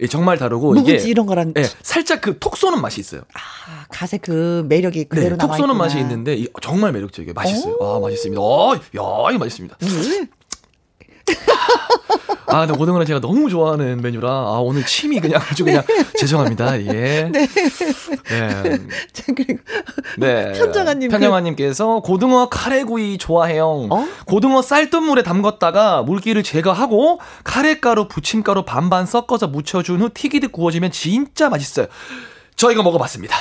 예, 정말 다르고 이게 이런 거랑 예, 살짝 그 톡 쏘는 맛이 있어요. 아, 갓의 그 매력이 그대로 네, 톡 쏘는 맛이 있는데 이, 정말 매력적이에요. 맛있어요. 아, 맛있습니다. 어, 야, 이거 맛있습니다. 음. 아, 근데 고등어는 제가 너무 좋아하는 메뉴라, 아, 오늘 침이 그냥 아주 그냥, 네. 죄송합니다. 예. 네. 네. 그리고. 네. 편정아 님. 편정아 님께서 고등어 카레구이 좋아해요. 어? 고등어 쌀뜨물에 담갔다가 물기를 제거하고 카레가루, 부침가루 반반 섞어서 묻혀준 후 튀기듯 구워지면 진짜 맛있어요. 저 이거 먹어 봤습니다.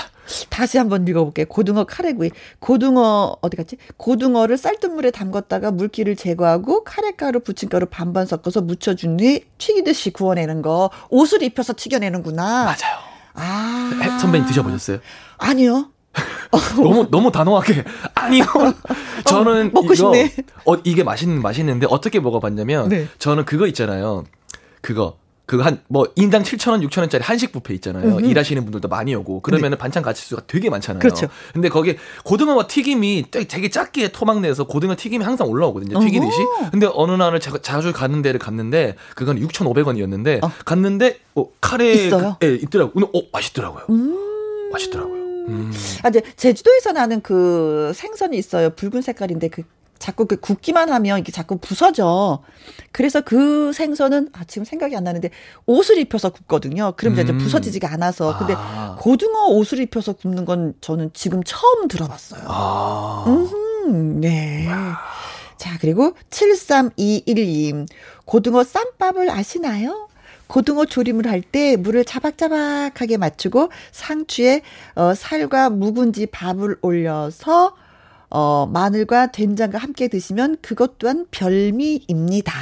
다시 한번 읽어볼게요. 고등어 카레구이. 고등어, 어디 갔지? 고등어를 쌀뜨물에 담갔다가 물기를 제거하고 카레가루, 부침가루 반반 섞어서 묻혀준 뒤 튀기듯이 구워내는 거. 옷을 입혀서 튀겨내는구나. 맞아요. 아. 선배님 드셔보셨어요? 아니요. 너무 너무 단호하게 아니요. 저는 어, 먹고 이거, 싶네. 어 이게 맛있는 맛있는데 어떻게 먹어봤냐면 네. 저는 그거 있잖아요. 그거 그거 한, 뭐, 인당 7,000원, 6,000원짜리 한식 뷔페 있잖아요. 음흠. 일하시는 분들도 많이 오고. 그러면은 네. 반찬 가치수가 되게 많잖아요. 그렇죠. 근데 거기 고등어와 튀김이 되게 작게 토막 내서 고등어 튀김이 항상 올라오거든요. 튀기듯이. 근데 어느 날을 자, 주 가는 데를 갔는데, 그건 6,500원이었는데, 어. 갔는데, 어, 카레. 있어요? 그, 예, 있더라고요. 근데, 어, 맛있더라고요. 음. 맛있더라고요. 음. 아, 이제 제주도에서 나는 그 생선이 있어요. 붉은 색깔인데 그 자꾸 그 굽기만 하면 이게 자꾸 부서져. 그래서 그 생선은 아 지금 생각이 안 나는데 옷을 입혀서 굽거든요. 그럼 음. 이제 부서지지가 않아서. 근데 아. 고등어 옷을 입혀서 굽는 건 저는 지금 처음 들어봤어요. 아. 음, 네. 와. 자, 그리고 7321님. 고등어 쌈밥을 아시나요? 고등어 조림을 할 때 물을 자박자박하게 맞추고 상추에 어, 살과 묵은지 밥을 올려서 어, 마늘과 된장과 함께 드시면 그것 또한 별미입니다.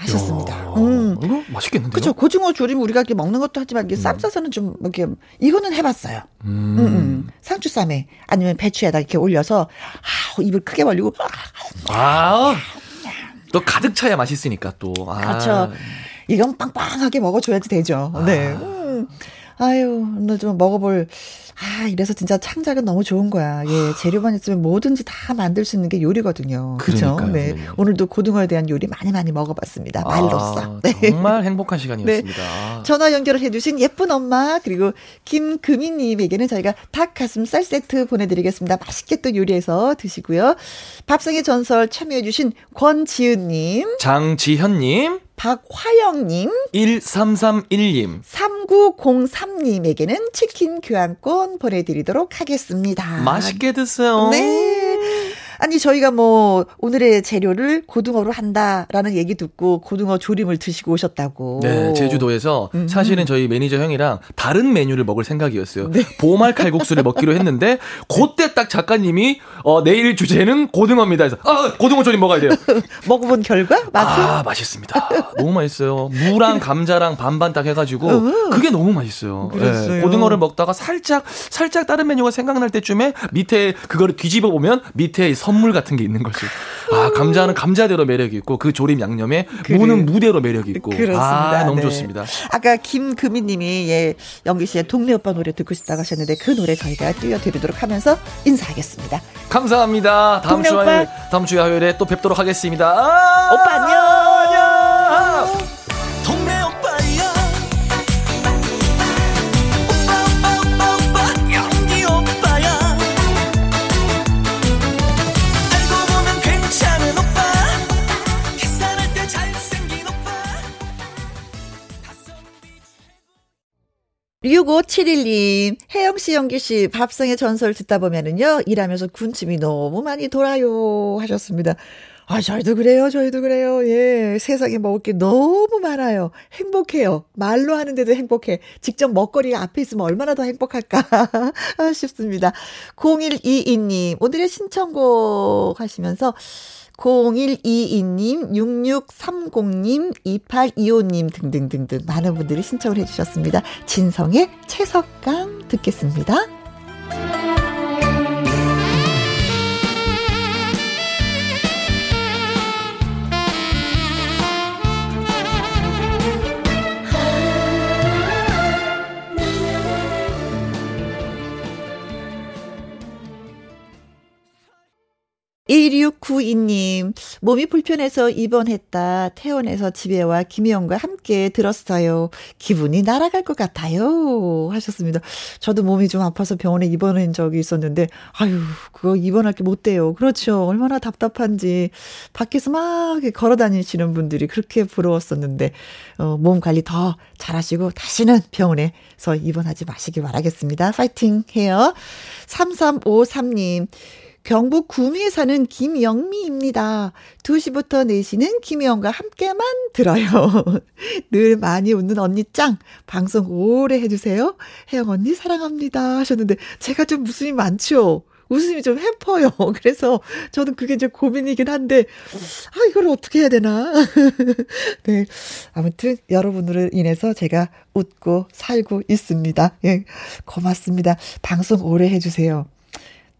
하셨습니다. 야, 음. 이거 맛있겠는데요? 그렇죠. 고등어 조림 우리가 이렇게 먹는 것도 하지만 이게 쌈 음. 싸서는 좀 이렇게 이거는 해봤어요. 음. 음, 음. 상추 쌈에 아니면 배추에다 이렇게 올려서 아, 입을 크게 벌리고 아, 또 가득 차야 맛있으니까 또. 아. 그렇죠. 이건 빵빵하게 먹어줘야지 되죠. 아. 네. 음. 아유, 오늘 좀 먹어볼 아, 이래서 진짜 창작은 너무 좋은 거야. 예, 재료만 있으면 뭐든지 다 만들 수 있는 게 요리거든요. 그렇죠? 네. 네. 오늘도 고등어에 대한 요리 많이 많이 먹어봤습니다. 말로써. 아, 네. 정말 행복한 시간이었습니다. 네. 전화 연결을 해주신 예쁜 엄마 그리고 김금희님에게는 저희가 닭가슴살 세트 보내드리겠습니다. 맛있게 또 요리해서 드시고요. 밥상의 전설 참여해주신 권지은님, 장지현님. 박화영님, 1331님, 3903님에게는 치킨 교환권 보내드리도록 하겠습니다. 맛있게 드세요. 네. 아니 저희가 뭐 오늘의 재료를 고등어로 한다라는 얘기 듣고 고등어 조림을 드시고 오셨다고. 네, 제주도에서 음. 사실은 저희 매니저 형이랑 다른 메뉴를 먹을 생각이었어요. 네. 보말 칼국수를 먹기로 했는데 그때 딱 작가님이 어 내일 주제는 고등어입니다. 해서 아 고등어 조림 먹어야 돼요. 먹어본 결과 맛은 아 맛있습니다. 너무 맛있어요. 무랑 감자랑 반반 딱 해가지고 음. 그게 너무 맛있어요. 네, 고등어를 먹다가 살짝 살짝 다른 메뉴가 생각날 때쯤에 밑에 그거를 뒤집어 보면 밑에 선물 같은 게 있는 거죠. 아, 감자는 감자대로 매력이 있고 그 조림 양념에 그래. 무는 무대로 매력이 있고. 그렇습니다. 아, 너무 네. 좋습니다. 아까 김금희 님이 예, 영기 씨의 동네 오빠 노래 듣고 싶다고 하셨는데 그 노래 저희가 띄워드리도록 하면서 인사하겠습니다. 감사합니다. 다음 주 화요일, 다음 주 화요일에 또 뵙도록 하겠습니다. 아~ 오빠 안녕. 안녕. 류고 712님, 혜영씨, 영기씨, 밥상의 전설 듣다 보면은요, 일하면서 군침이 너무 많이 돌아요. 하셨습니다. 아, 저희도 그래요, 저희도 그래요. 예, 세상에 먹을 게 너무 많아요. 행복해요. 말로 하는데도 행복해. 직접 먹거리 앞에 있으면 얼마나 더 행복할까 싶습니다. 0122님, 오늘의 신청곡 하시면서, 0122님, 6630님, 2825님 등등등등 많은 분들이 신청을 해주셨습니다. 진성의 채석강 듣겠습니다. 1692님, 몸이 불편해서 입원했다. 퇴원해서 집에 와 김혜영과 함께 들었어요. 기분이 날아갈 것 같아요. 하셨습니다. 저도 몸이 좀 아파서 병원에 입원한 적이 있었는데, 아유, 그거 입원할 게 못 돼요. 그렇죠. 얼마나 답답한지. 밖에서 막 걸어 다니시는 분들이 그렇게 부러웠었는데, 어, 몸 관리 더 잘하시고, 다시는 병원에서 입원하지 마시기 바라겠습니다. 파이팅 해요. 3353님. 경북 구미에 사는 김영미입니다. 2시부터 4시는 김혜영과 함께만 들어요. 늘 많이 웃는 언니 짱. 방송 오래 해주세요. 혜영 언니 사랑합니다. 하셨는데, 제가 좀 웃음이 많죠? 웃음이 좀 해퍼요. 그래서 저는 그게 이제 고민이긴 한데, 아, 이걸 어떻게 해야 되나. 네. 아무튼 여러분으로 인해서 제가 웃고 살고 있습니다. 예. 고맙습니다. 방송 오래 해주세요.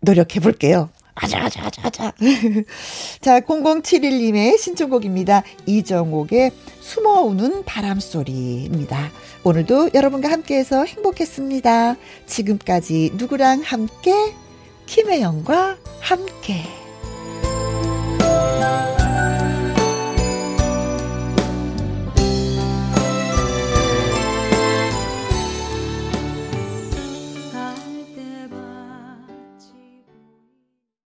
노력해 볼게요. 아자, 아자, 아자, 아자. 자, 0071님의 신청곡입니다. 이정옥의 숨어오는 바람소리입니다. 오늘도 여러분과 함께해서 행복했습니다. 지금까지 누구랑 함께? 김혜영과 함께.